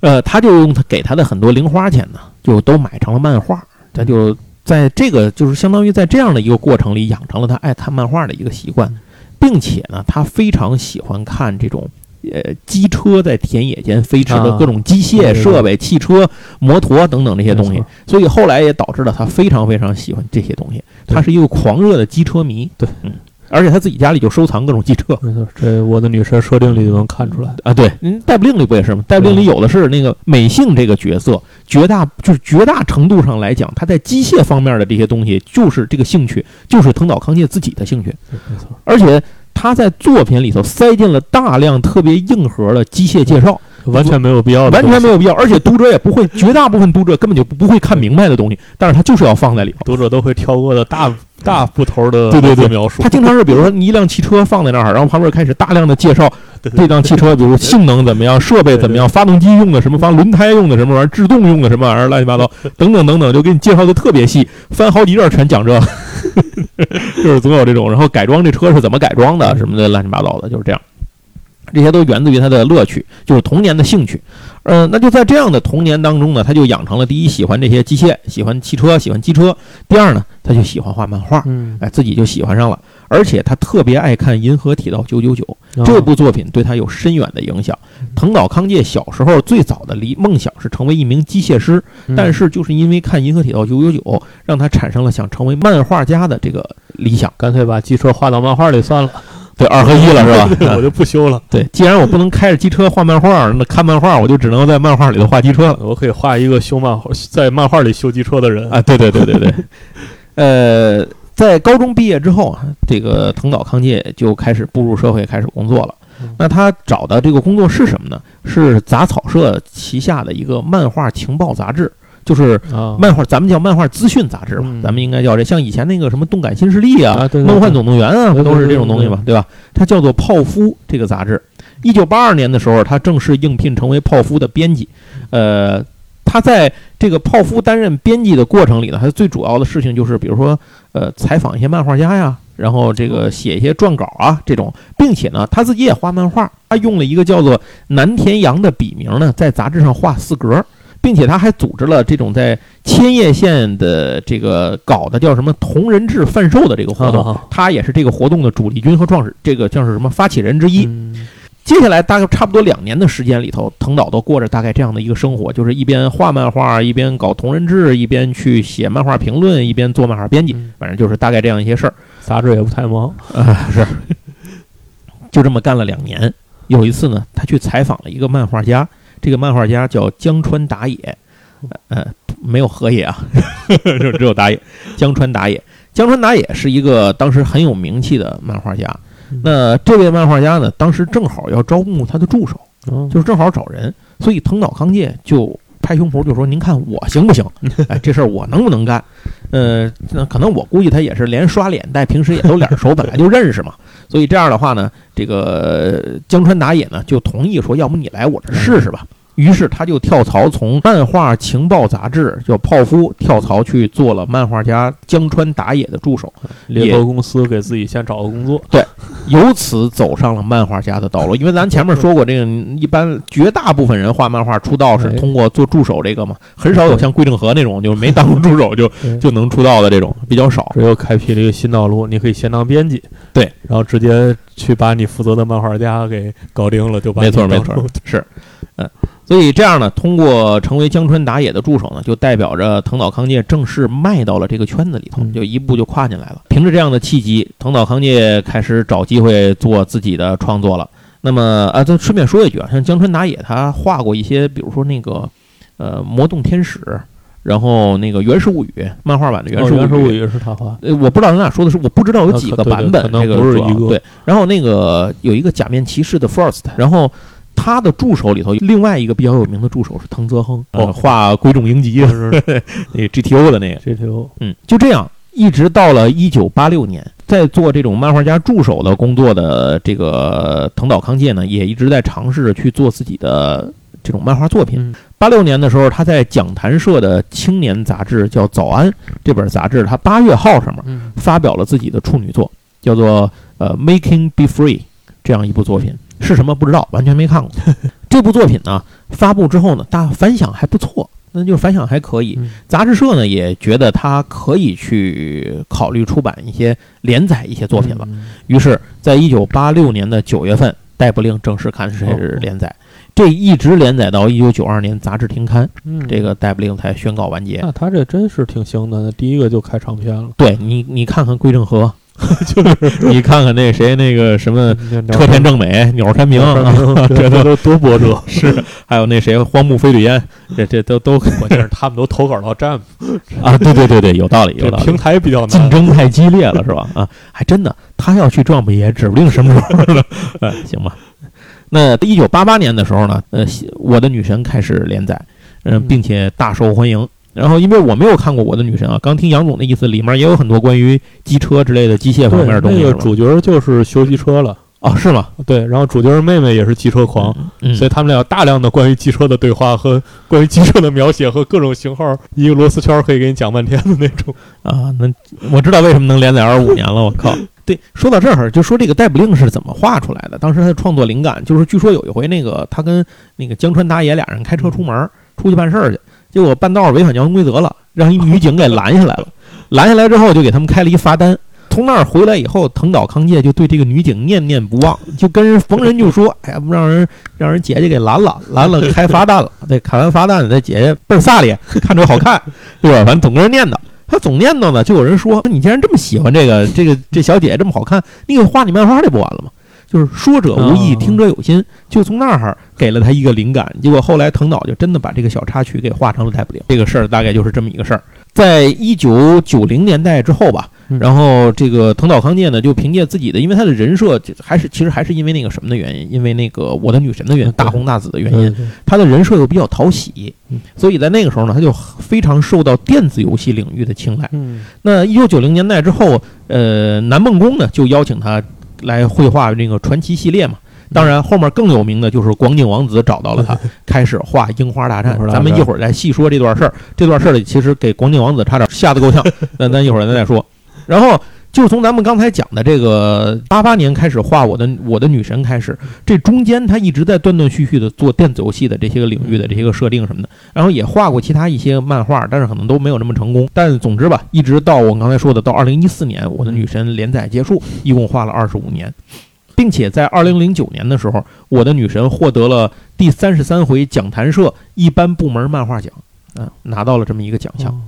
Speaker 1: 呃，他就用他给他的很多零花钱呢，就都买成了漫画，他就在这个就是相当于在这样的一个过程里，养成了他爱看漫画的一个习惯，并且呢，他非常喜欢看这种。呃，机车在田野间飞驰的
Speaker 3: 啊
Speaker 1: 各种机械设备、汽车、摩托等等这些东西，所以后来也导致了他非常非常喜欢这些东西。他是一个狂热的机车迷，
Speaker 3: 对，
Speaker 1: 嗯，而且他自己家里就收藏各种机车
Speaker 3: 没错，这我的女神设定里就能看出来。
Speaker 1: 啊。对，嗯，逮捕令里不也是吗？逮捕令里有的是那个美幸这个角色，绝大就是绝大程度上来讲，他在机械方面的这些东西，就是这个兴趣，就是藤岛康介自己的兴趣，
Speaker 3: 没错，
Speaker 1: 而且他在作品里头塞进了大量特别硬核的机械介绍。
Speaker 3: 完全没有必要
Speaker 1: 完，全没有必要，而且读者也不会，绝大部分读者根本就不会看明白的东西，但是他就是要放在里头。
Speaker 3: 读者都会跳过的大大部头的
Speaker 1: 对对对
Speaker 3: 描述
Speaker 1: 他。经常是，比如说你一辆汽车放在那儿，然后旁边开始大量的介绍这辆汽车，比如性能怎么样，设备怎么样，发动机用的什么，发轮胎用的什么玩意儿，制动用的什么玩意儿，乱七八糟，等等等等，就给你介绍的特别细，翻好几页全讲这，就是总有这种，然后改装这车是怎么改装的，什么的乱七八糟的，就是这样。这些都源自于他的乐趣，就是童年的兴趣。呃，那就在这样的童年当中呢，他就养成了第一喜欢这些机械，喜欢汽车，喜欢机车；第二呢，他就喜欢画漫画，
Speaker 3: 嗯，
Speaker 1: 哎，自己就喜欢上了。而且他特别爱看《银河铁道999》
Speaker 3: 哦
Speaker 1: 这部作品，对他有深远的影响。藤岛康介小时候最早的理梦想是成为一名机械师，
Speaker 3: 嗯
Speaker 1: 但是就是因为看《银河铁道999》，让他产生了想成为漫画家的这个理想。
Speaker 3: 干脆把机车画到漫画里算了，
Speaker 1: 对，二合一了是吧？
Speaker 3: 我就不修了，
Speaker 1: 对，既然我不能开着机车画漫画，那看漫画我就只能在漫画里头画机车了。
Speaker 3: 我可以画一个修漫画在漫画里修机车的人
Speaker 1: 啊，对对对对对，呃，在高中毕业之后啊，这个藤岛康介就开始步入社会，开始工作了
Speaker 3: 嗯。
Speaker 1: 那他找的这个工作是什么呢？是杂草社旗下的一个漫画情报杂志，就是
Speaker 3: 啊，
Speaker 1: 漫画，咱们叫漫画资讯杂志吧，
Speaker 3: 嗯
Speaker 1: 咱们应该叫这，像以前那个什么动感新势力啊、梦幻总动员啊，
Speaker 3: 对对
Speaker 1: 都是这种东西嘛，对吧？它叫做泡芙这个杂志。一九八二年的时候，他正式应聘成为泡芙的编辑。呃，他在这个泡芙担任编辑的过程里呢，他最主要的事情就是，比如说，呃，采访一些漫画家呀，然后这个写一些撰稿啊这种，并且呢，他自己也画漫画，他用了一个叫做南田洋的笔名呢，在杂志上画四格。并且他还组织了这种在千叶县的这个搞的叫什么同人志贩售的这个活动，
Speaker 3: 啊
Speaker 1: 他也是这个活动的主力军和创始，这个像是什么发起人之一。
Speaker 3: 嗯
Speaker 1: 接下来大概差不多两年的时间里头，藤岛都过着大概这样的一个生活，就是一边画漫画，一边搞同人志，一边去写漫画评论，一边做漫画编辑，
Speaker 3: 嗯
Speaker 1: 反正就是大概这样一些事儿。
Speaker 3: 杂志也不太忙，
Speaker 1: 啊，是，就这么干了两年。有一次呢，他去采访了一个漫画家，这个漫画家叫江川达也，呃，没有河野啊，就只有打野。江川达也，江川达也是一个当时很有名气的漫画家。那这位漫画家呢，当时正好要招募他的助手，
Speaker 3: 嗯
Speaker 1: 就是正好找人，所以藤岛康介就派拍胸脯就说：“您看我行不行？哎，这事儿我能不能干？”呃，那可能我估计他也是连刷脸带，平时也都脸熟，本来就认识嘛。所以这样的话呢，这个江川打野呢就同意说：“要不你来我这试试吧。”于是他就跳槽，从漫画情报杂志叫《泡芙》跳槽去做了漫画家江川打野的助手，
Speaker 3: 联合公司给自己先找个工作，对
Speaker 1: 由此走上了漫画家的道路。因为咱前面说过，这个一般绝大部分人画漫画出道是通过做助手这个嘛，很少有像桂正和那种就没当过助手就就能出道的这种比较少。
Speaker 3: 这又开辟了一个新道路，你可以先当编辑，
Speaker 1: 对，
Speaker 3: 然后直接去把你负责的漫画家给搞定了，就把
Speaker 1: 没错，没错，是，嗯，所以这样呢，通过成为江川打野的助手呢，就代表着藤岛康介正式迈到了这个圈子里头，
Speaker 3: 嗯
Speaker 1: 就一步就跨进来了。凭着这样的契机，藤岛康介开始找机会做自己的创作了。那么啊，再顺便说一句啊，像江川打野他画过一些，比如说那个呃《魔动天使》，然后那个《源氏物语》漫画版的《源
Speaker 3: 哦
Speaker 1: 氏物语》
Speaker 3: 原始物语是他画，
Speaker 1: 呃，我不知道咱俩说的是，我不知道有几个版本，这个
Speaker 3: 不是一个
Speaker 1: 对。然后那个有一个假面骑士的 First，然后他的助手里头另外一个比较有名的助手是藤泽亨，画龟众英吉
Speaker 3: 是
Speaker 1: 那个 GTO 的那个
Speaker 3: ，GTO，
Speaker 1: 嗯，就这样，一直到了一九八六年，在做这种漫画家助手的工作的这个藤岛康介呢，也一直在尝试着去做自己的这种漫画作品。
Speaker 3: 嗯。
Speaker 1: 八六年的时候，他在讲谈社的青年杂志叫《早安》这本杂志，他八月号上面
Speaker 3: 嗯。
Speaker 1: 发表了自己的处女作，叫做呃《Making Be Free》这样一部作品，是什么不知道，完全没看过。这部作品呢发布之后呢，大反响还不错，那就是反响还可以。
Speaker 3: 嗯
Speaker 1: 杂志社呢也觉得他可以去考虑出版一些连载一些作品了。
Speaker 3: 嗯
Speaker 1: 于是，在一九八六年的九月份，《逮捕令》正式开始连载，这一直连载到一九九二年杂志停刊，
Speaker 3: 嗯，
Speaker 1: 这个《逮捕令》才宣告完结。
Speaker 3: 那他这真是挺行的，那第一个就开长篇了，
Speaker 1: 对你，你看看归正和，就是你看看那谁那个什么 车田正美、鸟山明，啊
Speaker 3: 这都都多波折，
Speaker 1: 是，还有那谁荒木飞吕彦，这这都都
Speaker 3: 关键是他们都投稿到站，
Speaker 1: 啊，对对对对，有道理，有道理。
Speaker 3: 平台比较
Speaker 1: 竞。争太激烈了，是吧？啊，还真的，他要去 Jump 也指不定什么时候呢。哎，行吧。那一九八八年的时候呢，呃，我的女神开始连载，嗯、
Speaker 3: 嗯
Speaker 1: 并且大受欢迎。然后，因为我没有看过我的女神啊，刚听杨总的意思，里面也有很多关于机车之类的机械方，面的东西，
Speaker 3: 那个主角就是修机车了，
Speaker 1: 哦，是吗？
Speaker 3: 对，然后主角妹妹也是机车狂，
Speaker 1: 嗯，
Speaker 3: 所以他们俩有大量的关于机车的对话和 关于机车的描写和各种型号，一个螺丝圈可以给你讲半天的那种。
Speaker 1: 啊，那我知道为什么能连载二十五年了，我靠！对，说到这儿，就说这个逮捕令是怎么画出来的。当时他的创作灵感就是，据说有一回，那个他跟那个江川达也俩人开车出门，出去办事儿去，结果半道儿违反交通规则了，让一女警给拦下来了。拦下来之后，就给他们开了一罚单。从那儿回来以后，藤岛康介就对这个女警念念不忘，就跟人逢人就说：“哎呀，不让人让人姐姐给拦了，拦了开罚单了。对，开完罚单，那姐姐倍儿飒咧，看着好看，对吧？反正总跟人念叨。他总念叨呢，就有人说：“你既然这么喜欢这个这个这小姐姐这么好看，你给画你漫画去不完了吗？”就是说者无意，
Speaker 3: 哦
Speaker 1: 听者有心，就从那儿给了他一个灵感。结果后来藤岛就真的把这个小插曲给画成了逮捕令。这个事儿大概就是这么一个事儿。在一九九零年代之后吧，
Speaker 3: 嗯
Speaker 1: 然后这个藤岛康介呢，就凭借自己的，因为他的人设还是其实还是因为那个什么的原因，因为那个我的女神的原因，大红大紫的原因，他的人设又比较讨喜
Speaker 3: 嗯，
Speaker 1: 所以在那个时候呢，他就非常受到电子游戏领域的青睐。
Speaker 3: 嗯
Speaker 1: 那一九九零年代之后，呃，南梦宫呢就邀请他来绘画这个传奇系列嘛。当然，后面更有名的就是广景王子找到了他，开始画樱花大战咱们一会儿再细说这段事儿。这段事儿里其实给广景王子差点吓得够呛，那咱一会儿咱再说。然后就从咱们刚才讲的这个八八年开始画我的我的女神开始，这中间他一直在断断续续的做电子游戏的这些个领域的这些个设定什么的，然后也画过其他一些漫画，但是可能都没有那么成功。但总之吧，一直到我刚才说的到二零一四年，我的女神连载结束，一共画了二十五年。并且在二零零九年的时候，我的女神获得了第三十三回讲坛社一般部门漫画奖，啊、拿到了这么一个奖项。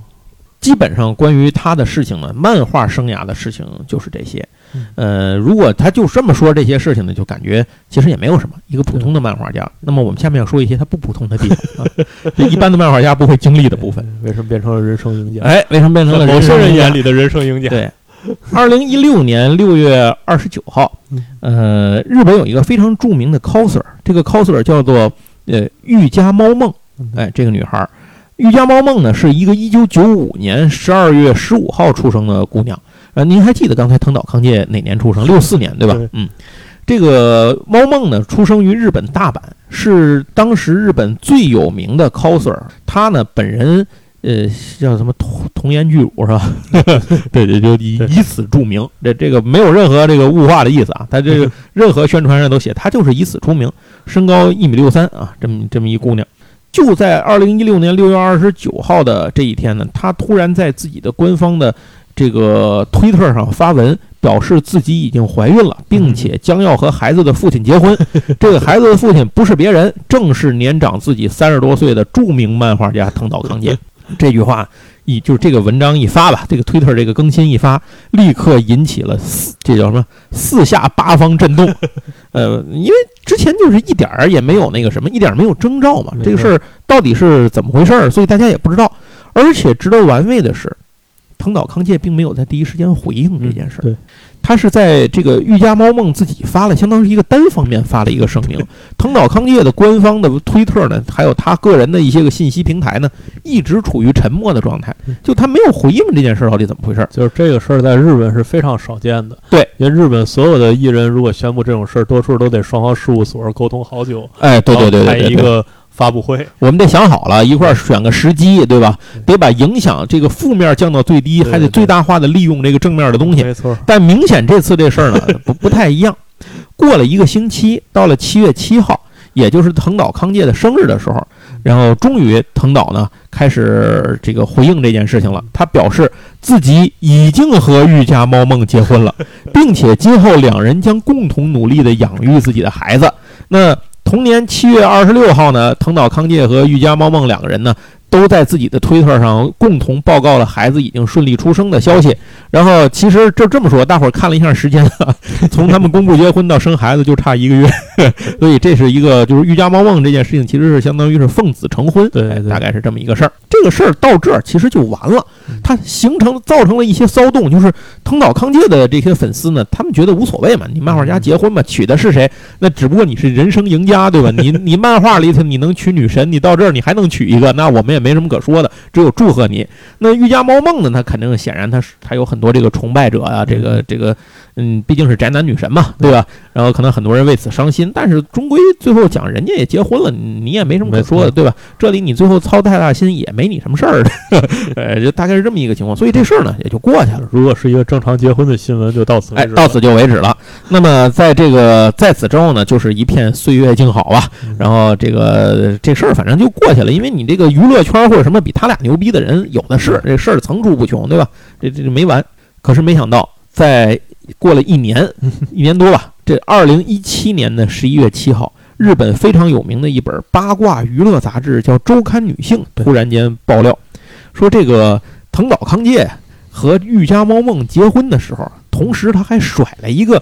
Speaker 3: 哦
Speaker 1: 基本上关于他的事情呢，漫画生涯的事情就是这些
Speaker 3: 嗯。
Speaker 1: 呃，如果他就这么说这些事情呢，就感觉其实也没有什么，一个普通的漫画家。那么我们下面要说一些他不普通的地方啊，这 一般的漫画家不会经历的部分。
Speaker 3: 为什么变成了人生赢家？
Speaker 1: 哎，为什么变成了
Speaker 3: 在某些人眼
Speaker 1: 里？
Speaker 3: 里的人生赢家。
Speaker 1: 对，二零一六年六月二十九号，呃，日本有一个非常著名的 coser，这个 coser 叫做呃玉家猫梦。哎，这个女孩儿，玉家猫梦呢，是一个一九九五年十二月十五号出生的姑娘。呃，您还记得刚才藤岛康介哪年出生？六四年，对吧？嗯，这个猫梦呢，出生于日本大阪，是当时日本最有名的 coser。她呢，本人呃叫什么童童颜巨乳是吧？对对，就以
Speaker 3: 对
Speaker 1: 以此著名。这这个没有任何这个物化的意思啊，她这个任何宣传上都写她就是以此出名，身高一米六三啊，这么这么一姑娘。就在二零一六年六月二十九号的这一天呢，他突然在自己的官方的这个推特上发文，表示自己已经怀孕了，并且将要和孩子的父亲结婚。这个孩子的父亲不是别人，正是年长自己三十多岁的著名漫画家藤岛康介。这句话一就是这个文章一发吧，这个推特这个更新一发，立刻引起了四这叫什么四下八方震动。呃，因为之前就是一点儿也没有那个什么，一点儿没有征兆嘛，这个事儿到底是怎么回事儿，所以大家也不知道。而且值得玩味的是，藤岛康介并没有在第一时间回应这件事儿。
Speaker 3: 对，
Speaker 1: 他是在这个玉家猫梦自己发了，相当于一个单方面发了一个声明。藤岛康介的官方的推特呢，还有他个人的一些个信息平台呢，一直处于沉默的状态，就他没有回应这件事儿到底怎么回事儿。
Speaker 3: 就是这个事儿在日本是非常少见的。
Speaker 1: 对，
Speaker 3: 因为日本所有的艺人如果宣布这种事儿，多数都得双方事务所沟通好久，
Speaker 1: 哎，对对对对对对，
Speaker 3: 开一个发布会。
Speaker 1: 我们得想好了，一块儿选个时机，对吧？得把影响这个负面降到最低，还得最大化的利用这个正面的东西。
Speaker 3: 没错，
Speaker 1: 但明显这次这事儿呢不 不太一样。过了一个星期，到了七月七号，也就是藤岛康介的生日的时候，然后终于藤岛呢开始这个回应这件事情了。他表示自己已经和玉家猫梦结婚了，并且今后两人将共同努力的养育自己的孩子。那同年七月二十六号呢，藤岛康介和玉家猫梦两个人呢。都在自己的推特上共同报告了孩子已经顺利出生的消息。然后，其实就这么说，大伙儿看了一下时间啊，从他们公布结婚到生孩子就差一个月，所以这是一个就是欲加猫梦这件事情，其实是相当于是奉子成婚，哎
Speaker 3: 对对
Speaker 1: 大概是这么一个事儿。这个事儿到这儿其实就完了
Speaker 3: 嗯，
Speaker 1: 它形成造成了一些骚动，就是藤岛康介的这些粉丝呢，他们觉得无所谓嘛，你漫画家结婚嘛，娶的是谁？那只不过你是人生赢家，对吧？你 你漫画里头你能娶女神，你到这儿你还能娶一个，那我们也没什么可说的，只有祝贺你。那玉家猫梦呢？他肯定显然他是他有很多这个崇拜者啊，这个这个嗯，毕竟是宅男女神嘛，对吧？然后可能很多人为此伤心，但是终归最后讲人家也结婚了，你也没什么可说的，对吧？这里你最后操太大心也没你什么事儿的，呃，就大概是这么一个情况，所以这事儿呢也就过去了。
Speaker 3: 如果是一个正常结婚的新闻，就到此。
Speaker 1: 到此就为止了。那么在这个在此之后呢，就是一片岁月静好吧。
Speaker 3: 嗯
Speaker 1: 然后这个这事儿反正就过去了，因为你这个娱乐圈或者什么比他俩牛逼的人有的是，这事儿层出不穷，对吧？这这这没完。可是没想到，在过了一年，一年多吧，这二零一七年的十一月七号，日本非常有名的一本八卦娱乐杂志叫《周刊女性》，突然间爆料说，这个藤岛康介和玉家猫梦结婚的时候，同时他还甩了一个，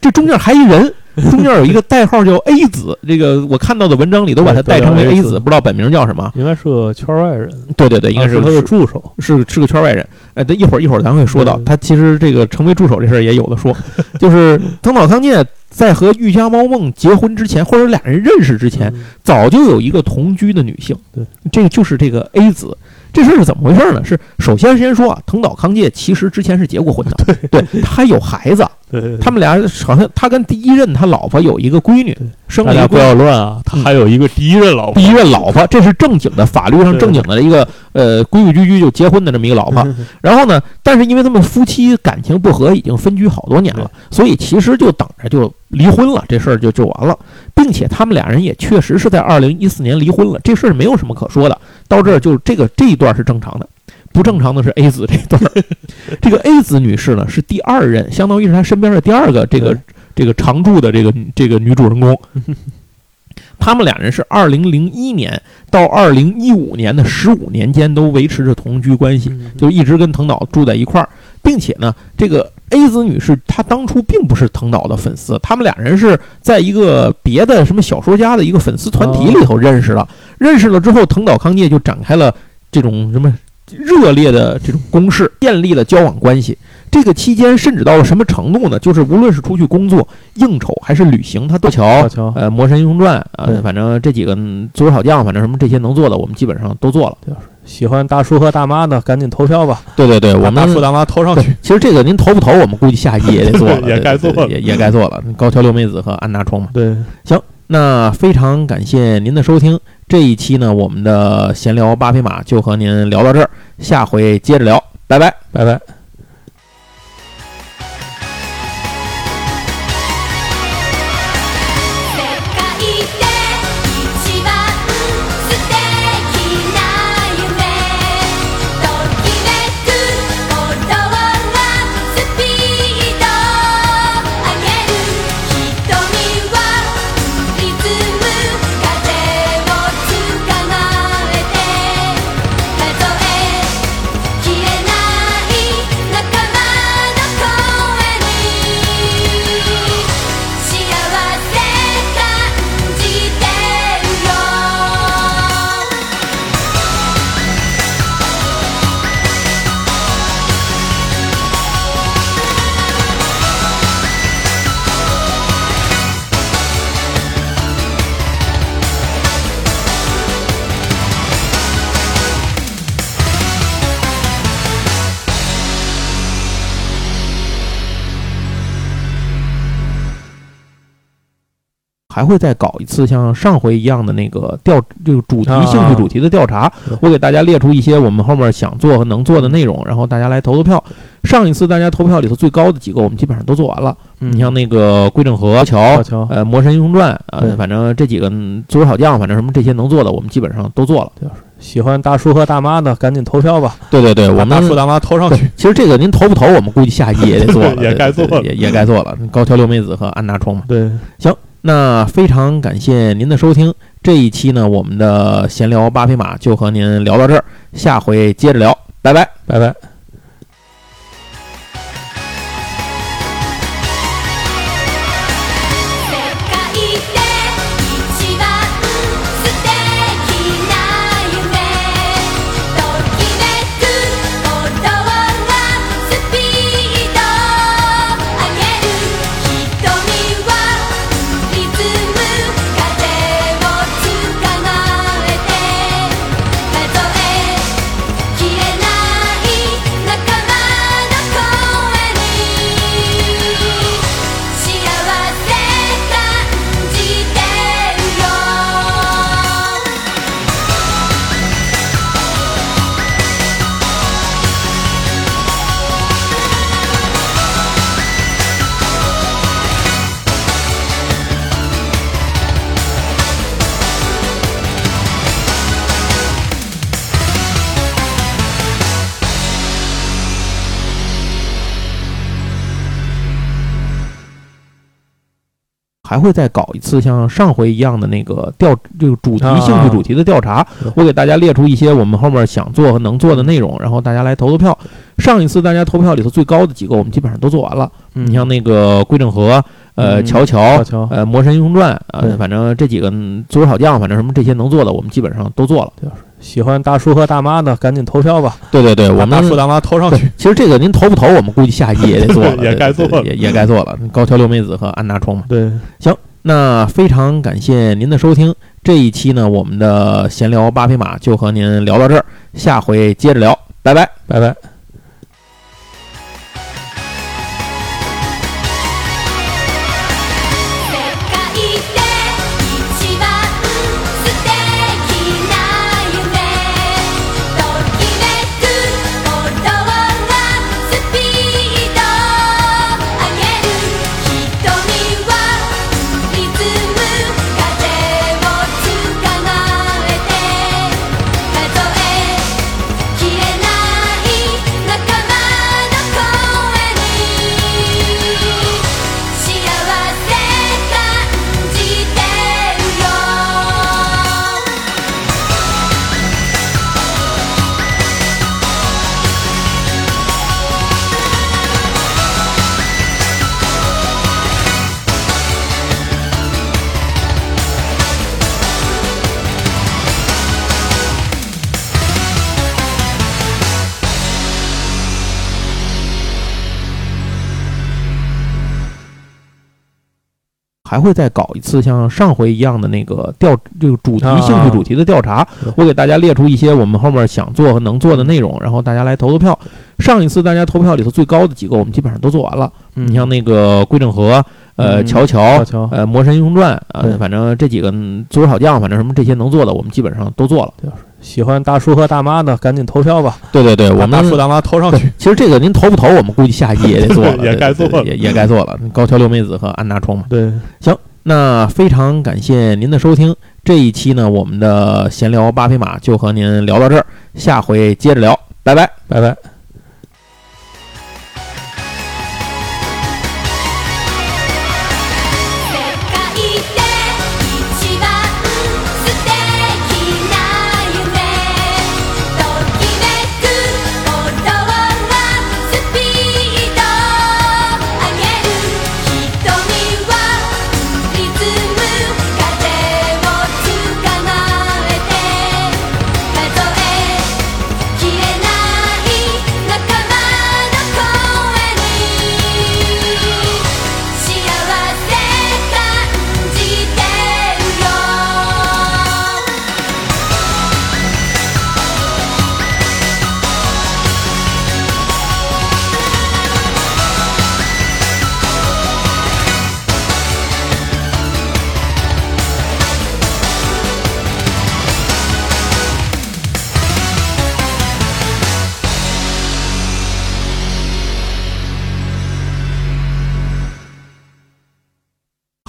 Speaker 1: 这中间还一人。中间有一个代号叫 A 子，这个我看到的文章里都把他代称为 A 子，不知道本名叫什么。
Speaker 3: 应该是个圈外人，
Speaker 1: 对对对，应该是
Speaker 3: 他的助手。
Speaker 1: 是是个圈外人。哎，等一会儿一会儿咱会说到他其实这个成为助手这事儿也有的说，就是藤岛康介在和玉家猫梦结婚之前，或者俩人认识之前，
Speaker 3: 嗯
Speaker 1: 早就有一个同居的女性，
Speaker 3: 对，
Speaker 1: 这个就是这个 A 子。这事儿是怎么回事呢？是首先先说啊，藤岛康介其实之前是结过婚的，对他还有孩子，
Speaker 3: 对对对，
Speaker 1: 他们俩好像他跟第一任他老婆有一个闺女，生了一个
Speaker 3: 大家不要乱啊！他还有一个第一任老婆，
Speaker 1: 第一任老婆，这是正经的法律上正经的一个呃规规矩矩就结婚的这么一个老婆。
Speaker 3: 嗯
Speaker 1: 然后呢，但是因为他们夫妻感情不和，已经分居好多年了，所以其实就等着就离婚了，这事儿就就完了，并且他们俩人也确实是在二零一四年离婚了，这事儿没有什么可说的。到这儿就这个这一段是正常的。不正常的是 A 子这一段儿，这个 A 子女士呢是第二任，相当于是她身边的第二个这个这个常驻的这个这个女主人公。他们俩人是二零零一年到二零一五年的十五年间都维持着同居关系，
Speaker 3: 嗯。
Speaker 1: 就一直跟藤岛住在一块儿，并且呢，这个 A 子女士她当初并不是藤岛的粉丝，他们俩人是在一个别的什么小说家的一个粉丝团体里头认识了，认识了之后，藤岛康介就展开了这种什么热烈的这种攻势，建立了交往关系。这个期间甚至到了什么程度呢？就是无论是出去工作、应酬还是旅行，他都
Speaker 3: 乔
Speaker 1: 乔呃《魔神英雄传》啊
Speaker 3: 对，
Speaker 1: 反正这几个嗯足球小将，反正什么这些能做的，我们基本上都做了。
Speaker 3: 喜欢大叔和大妈的，赶紧投票吧！
Speaker 1: 对对对，我们
Speaker 3: 大叔大妈投上去。
Speaker 1: 其实这个您投不投，我们估计下一季也得做了，
Speaker 3: 也该做了
Speaker 1: 也也该做了。高桥留美子和安达充嘛。
Speaker 3: 对，行
Speaker 1: 那非常感谢您的收听，这一期呢，我们的闲聊八匹马就和您聊到这儿，下回接着聊，拜拜。
Speaker 3: 拜拜。
Speaker 1: 还会再搞一次像上回一样的那个调，就是主题
Speaker 3: 啊
Speaker 1: 兴趣主题的调查，我给大家列出一些我们后面想做和能做的内容，然后大家来投投票。上一次大家投票里头最高的几个，我们基本上都做完了。
Speaker 3: 嗯
Speaker 1: 你像那个归正和
Speaker 3: 桥，
Speaker 1: 呃，《魔神英雄传》
Speaker 3: 呃，
Speaker 1: 反正这几个嗯足球小将，反正什么这些能做的，我们基本上都做了。
Speaker 3: 喜欢大叔和大妈的，赶紧投票吧！
Speaker 1: 对对对，我们
Speaker 3: 大叔大妈投上去。
Speaker 1: 其实这个您投不投，我们估计下一季也得做了，
Speaker 3: 也该做
Speaker 1: 也也该做了。高桥留美子和安达充嘛。
Speaker 3: 对，
Speaker 1: 那非常感谢您的收听，这一期呢，我们的闲聊八匹马就和您聊到这儿，下回接着聊，拜拜。
Speaker 3: 拜拜。
Speaker 1: 还会再搞一次像上回一样的那个调，这个主题
Speaker 3: 啊
Speaker 1: 兴趣主题的调查，我给大家列出一些我们后面想做和能做的内容，然后大家来投投票。上一次大家投票里头最高的几个，我们基本上都做完了。
Speaker 3: 嗯
Speaker 1: 你像那个归正和，呃，
Speaker 3: 嗯
Speaker 1: 乔乔呃，《魔神英雄传》啊，反正这几个嗯足球小将，反正什么这些能做的，我们基本上都做了。
Speaker 3: 喜欢大叔和大妈的，赶紧投票吧！
Speaker 1: 对对对，我们
Speaker 3: 大叔大妈投上去。，
Speaker 1: 其实这个您投不投，我们估计下一季也得做了，
Speaker 3: 也
Speaker 1: 对对
Speaker 3: 该做了
Speaker 1: 也也该做了。高桥留美子和安达充嘛。
Speaker 3: 对，
Speaker 1: 那非常感谢您的收听，这一期呢，我们的闲聊八匹马就和您聊到这儿，下回接着聊，拜拜。
Speaker 3: 拜拜。
Speaker 1: 还会再搞一次像上回一样的那个调这个主题
Speaker 3: 啊
Speaker 1: 兴趣主题的调查
Speaker 3: 对，
Speaker 1: 我给大家列出一些我们后面想做和能做的内容，然后大家来投投票。上一次大家投票里头最高的几个，我们基本上都做完了。
Speaker 3: 嗯
Speaker 1: 你像那个归正和、呃
Speaker 3: 嗯
Speaker 1: 乔乔呃魔神英雄传，呃反正这几个嗯足球小将，反正什么这些能做的，我们基本上都做了。
Speaker 3: 喜欢大叔和大妈的，赶紧投票吧！
Speaker 1: 对对对，我们
Speaker 3: 大叔大妈投上去。
Speaker 1: 其实这个您投不投，我们估计下一季也得做了，
Speaker 3: 也该做了
Speaker 1: 也也该做了。高桥留美子和安娜冲嘛。
Speaker 3: 对，行
Speaker 1: 那非常感谢您的收听，这一期呢，我们的闲聊八匹马就和您聊到这儿，下回接着聊，拜拜。
Speaker 3: 拜拜。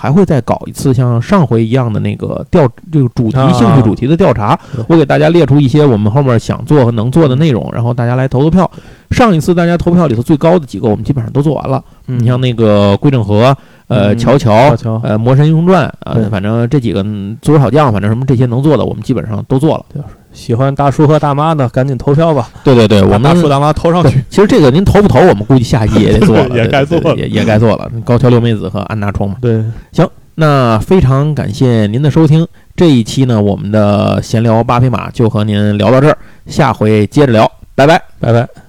Speaker 1: 还会再搞一次像上回一样的那个调这个主题
Speaker 3: 啊
Speaker 1: 兴趣主题的调查，
Speaker 3: 对
Speaker 1: 我给大家列出一些我们后面想做和能做的内容，然后大家来投投票。上一次大家投票里头最高的几个，我们基本上都做完了。
Speaker 3: 嗯
Speaker 1: 你像那个归正和、呃
Speaker 3: 嗯
Speaker 1: 乔乔呃魔神英雄传，
Speaker 3: 啊
Speaker 1: 反正这几个嗯足球小将，反正什么这些能做的，我们基本上都做了。
Speaker 3: 喜欢大叔和大妈的，赶紧投票吧！
Speaker 1: 对对对，我们
Speaker 3: 大叔大妈投上去。
Speaker 1: 其实这个您投不投，我们估计下一季也得 做了，
Speaker 3: 也该做
Speaker 1: 也也该做了。高桥留美子和安娜冲嘛。
Speaker 3: 对，
Speaker 1: 那非常感谢您的收听，这一期呢，我们的闲聊八匹马就和您聊到这儿，下回接着聊，拜拜。
Speaker 3: 拜拜。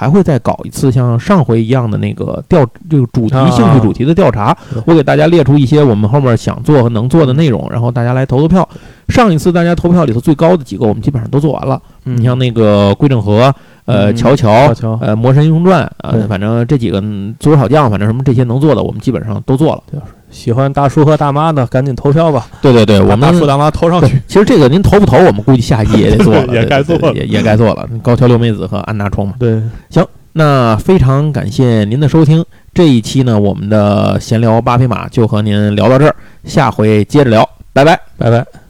Speaker 1: 还会再搞一次像上回一样的那个调这个主题
Speaker 3: 啊
Speaker 1: 兴趣主题的调查，
Speaker 3: 对
Speaker 1: 我给大家列出一些我们后面想做和能做的内容，然后大家来投投票。上一次大家投票里头最高的几个，我们基本上都做完了。
Speaker 3: 嗯。
Speaker 1: 你像那个归正和、呃
Speaker 3: 嗯。
Speaker 1: 乔乔呃魔神英雄传，呃反正这几个嗯足球小将，反正什么这些能做的，我们基本上都做了。
Speaker 3: 喜欢大叔和大妈的，赶紧投票吧！
Speaker 1: 对对对，我们
Speaker 3: 大叔大妈投上去。
Speaker 1: 其实这个您投不投，我们估计下一季也得做了，
Speaker 3: 也该做了
Speaker 1: 也也该做了。高桥留美子和安娜冲嘛。
Speaker 3: 对，
Speaker 1: 那非常感谢您的收听，这一期呢，我们的闲聊八匹马就和您聊到这儿，下回接着聊，拜拜。
Speaker 3: 拜拜。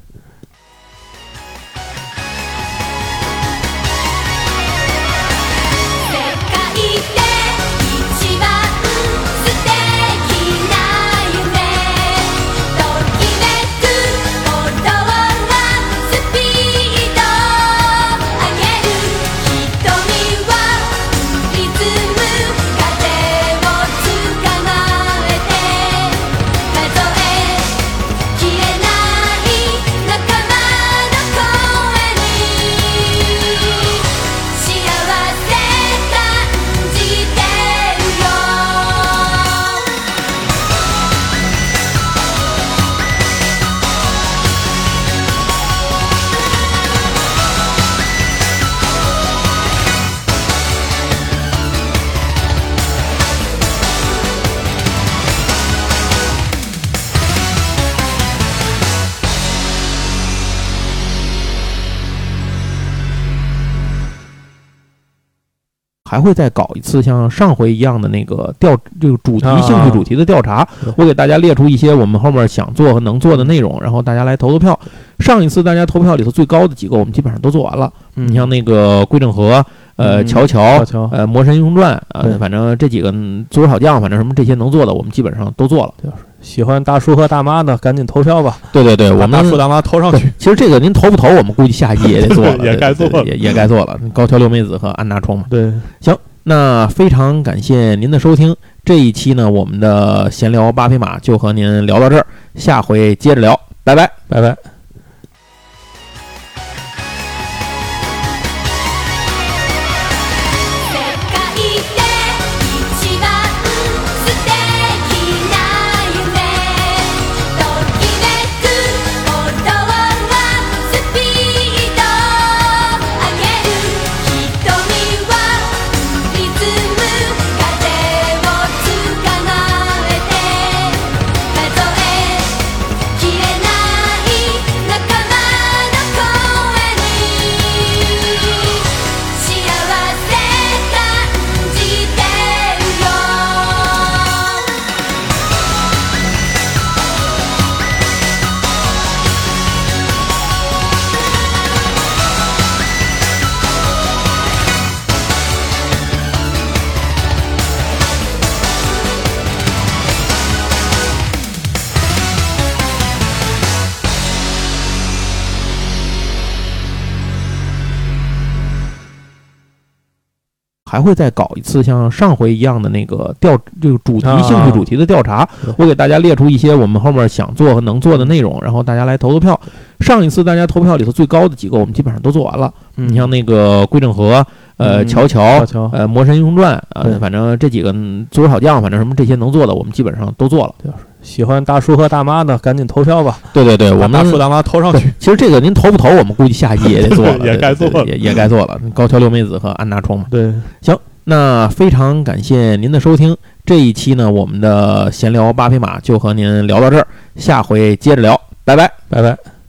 Speaker 1: 还会再搞一次像上回一样的那个调这个主题
Speaker 3: 啊
Speaker 1: 兴趣主题的调查，我给大家列出一些我们后面想做和能做的内容，然后大家来投投票。上一次大家投票里头最高的几个，我们基本上都做完了。
Speaker 3: 嗯
Speaker 1: 你像那个归正和、呃
Speaker 3: 嗯
Speaker 1: 乔乔呃魔神英雄传，呃反正这几个嗯足球小将，反正什么这些能做的，我们基本上都做了。
Speaker 3: 喜欢大叔和大妈的，赶紧投票吧！
Speaker 1: 对对对，我们
Speaker 3: 大叔大妈投上去。
Speaker 1: 其实这个您投不投，我们估计下一季也得做了，
Speaker 3: 也该做了
Speaker 1: 也也该做了。高桥留美子和安达充嘛。
Speaker 3: 对，行
Speaker 1: 那非常感谢您的收听，这一期呢，我们的闲聊八匹马就和您聊到这儿，下回接着聊，拜拜。
Speaker 3: 拜拜。
Speaker 1: 还会再搞一次像上回一样的那个调这个主题
Speaker 3: 啊
Speaker 1: 兴趣主题的调查，我给大家列出一些我们后面想做和能做的内容，然后大家来投投票。上一次大家投票里头最高的几个，我们基本上都做完了。
Speaker 3: 嗯。
Speaker 1: 你像那个归正和、呃
Speaker 3: 嗯。
Speaker 1: 乔乔呃魔神英雄传，呃反正这几个嗯足球小将，反正什么这些能做的，我们基本上都做了。
Speaker 3: 喜欢大叔和大妈的，赶紧投票吧！
Speaker 1: 对对对，我们
Speaker 3: 大叔大妈投上去。
Speaker 1: 其实这个您投不投，我们估计下一季也得 做了，
Speaker 3: 也该做了
Speaker 1: 也也该做了。高桥留美子和安达充嘛。
Speaker 3: 对，
Speaker 1: 那非常感谢您的收听，这一期呢，我们的闲聊八匹马就和您聊到这儿，下回接着聊，拜拜。
Speaker 3: 拜拜。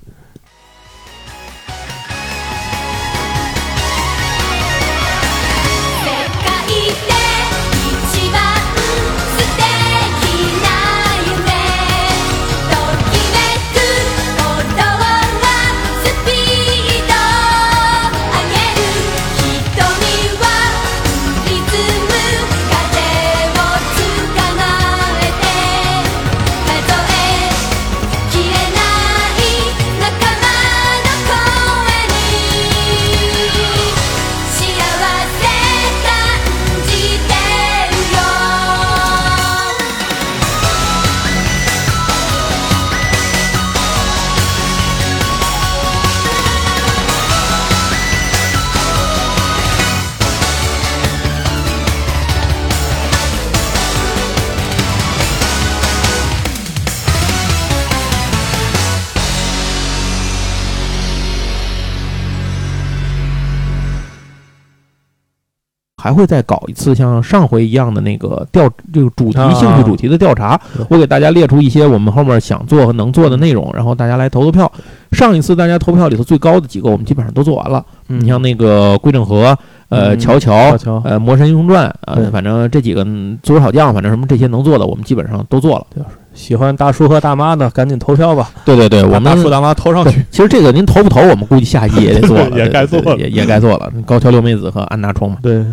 Speaker 1: 还会再搞一次像上回一样的那个调这个主题
Speaker 3: 啊
Speaker 1: 兴趣主题的调查，我给大家列出一些我们后面想做和能做的内容，然后大家来投投票。上一次大家投票里头最高的几个，我们基本上都做完了。
Speaker 3: 嗯
Speaker 1: 你像那个归正和、呃
Speaker 3: 嗯
Speaker 1: 乔乔呃魔神英雄传，呃反正这几个嗯足球小将，反正什么这些能做的，我们基本上都做了。
Speaker 3: 喜欢大叔和大妈的，赶紧投票吧！
Speaker 1: 对对对，我们
Speaker 3: 大叔大妈投上去。
Speaker 1: 其实这个您投不投，我们估计下一季也得做了，
Speaker 3: 也该做了
Speaker 1: 也也该做了。高桥留美子和安达充嘛。
Speaker 3: 对，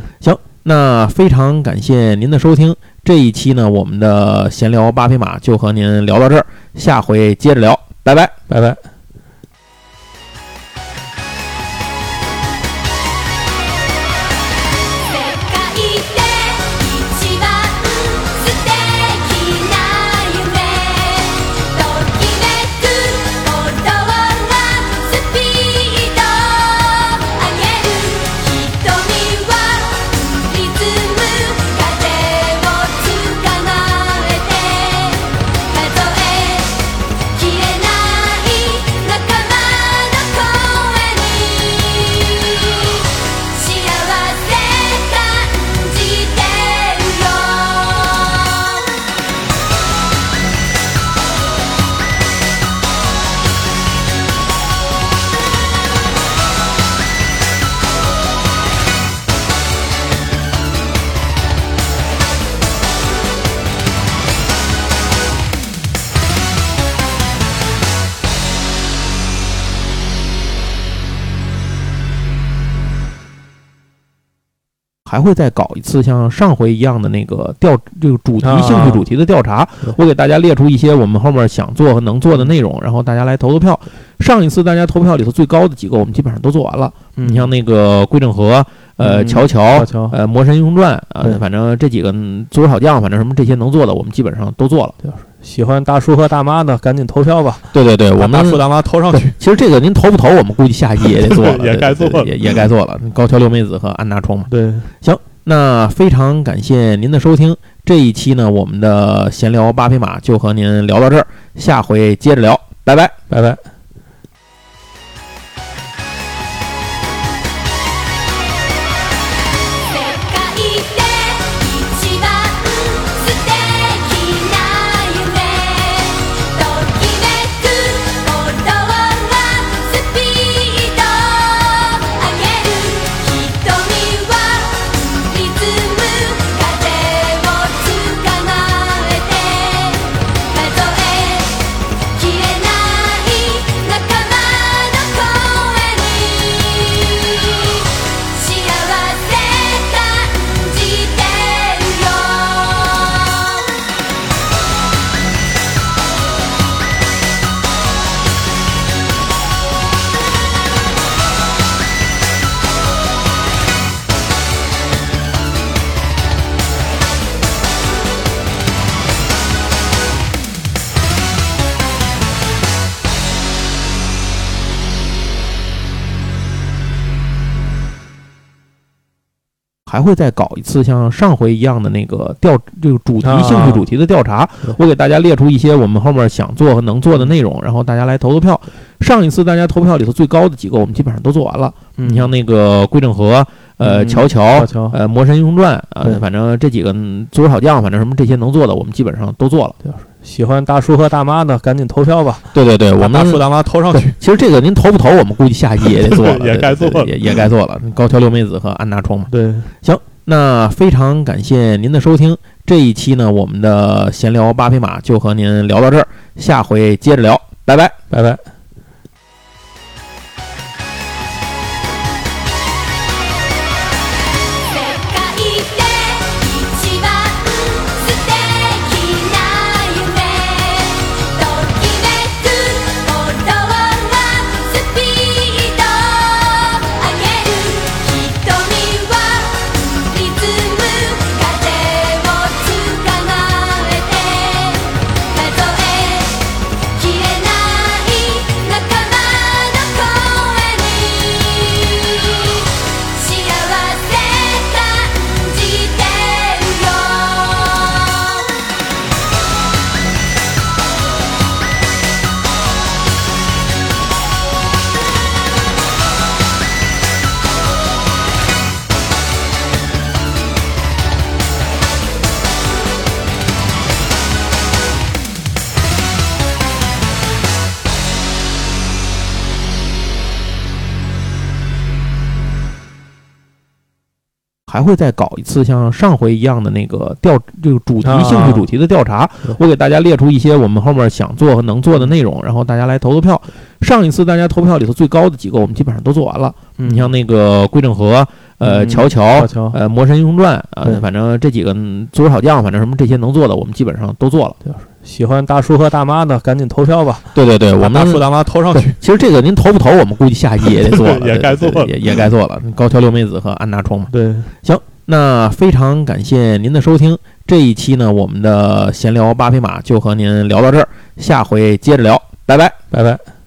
Speaker 1: 那非常感谢您的收听，这一期呢，我们的闲聊八匹马就和您聊到这儿，下回接着聊，拜拜。
Speaker 3: 拜拜。
Speaker 1: 还会再搞一次像上回一样的那个调这个主题
Speaker 3: 啊
Speaker 1: 兴趣主题的调查，我给大家列出一些我们后面想做和能做的内容，然后大家来投投票。上一次大家投票里头最高的几个，我们基本上都做完了。
Speaker 3: 嗯
Speaker 1: 你像那个归正和、呃
Speaker 3: 嗯
Speaker 1: 乔乔呃魔神英雄传，呃反正这几个嗯足球小将，反正什么这些能做的，我们基本上都做了。
Speaker 3: 喜欢大叔和大妈的赶紧投票吧，
Speaker 1: 对对对，我们
Speaker 3: 大叔大妈投上去。，
Speaker 1: 其实这个您投不投，我们估计下一季也得做了，
Speaker 3: 也该做了
Speaker 1: 也也该做了。高桥留美子和安娜冲嘛。
Speaker 3: 对，
Speaker 1: 那非常感谢您的收听，这一期呢，我们的闲聊八匹马就和您聊到这儿，下回接着聊，拜拜。
Speaker 3: 拜拜。
Speaker 1: 还会再搞一次像上回一样的那个调这个主题
Speaker 3: 啊
Speaker 1: 兴趣主题的调查，我给大家列出一些我们后面想做和能做的内容，然后大家来投投票。上一次大家投票里头最高的几个，我们基本上都做完了。
Speaker 3: 嗯
Speaker 1: 你像那个归正和、呃
Speaker 3: 嗯
Speaker 1: 乔乔
Speaker 3: 乔、
Speaker 1: 呃魔神英雄传，呃反正这几个嗯足球小将，反正什么这些能做的，我们基本上都做了。
Speaker 3: 喜欢大叔和大妈的赶紧投票吧，
Speaker 1: 对对对，我们
Speaker 3: 把大叔大妈投上去。，
Speaker 1: 其实这个您投不投，我们估计下一季也得做了，
Speaker 3: 也该做了
Speaker 1: 也也该做了。高桥留美子和安娜冲嘛。
Speaker 3: 对，
Speaker 1: 那非常感谢您的收听，这一期呢，我们的闲聊八匹马就和您聊到这儿，下回接着聊，拜拜。
Speaker 3: 拜拜。
Speaker 1: 还会再搞一次像上回一样的那个调这个主题
Speaker 3: 啊
Speaker 1: 兴趣主题的调查，我给大家列出一些我们后面想做和能做的内容，然后大家来投投票。上一次大家投票里头最高的几个，我们基本上都做完了。
Speaker 3: 嗯
Speaker 1: 你像那个归正和、呃
Speaker 3: 嗯
Speaker 1: 乔乔
Speaker 3: 乔、乔
Speaker 1: 呃魔神英雄传，呃反正这几个嗯足球小将，反正什么这些能做的，我们基本上都做了。
Speaker 3: 喜欢大叔和大妈的赶紧投票吧，
Speaker 1: 对对对，我们
Speaker 3: 大叔大妈投上去。，
Speaker 1: 其实这个您投不投，我们估计下一季也得做了，
Speaker 3: 也该做了
Speaker 1: 也也该做了。高桥留美子和安娜冲嘛。
Speaker 3: 对，
Speaker 1: 那非常感谢您的收听，这一期呢，我们的闲聊八匹马就和您聊到这儿，下回接着聊，拜拜。
Speaker 3: 拜拜。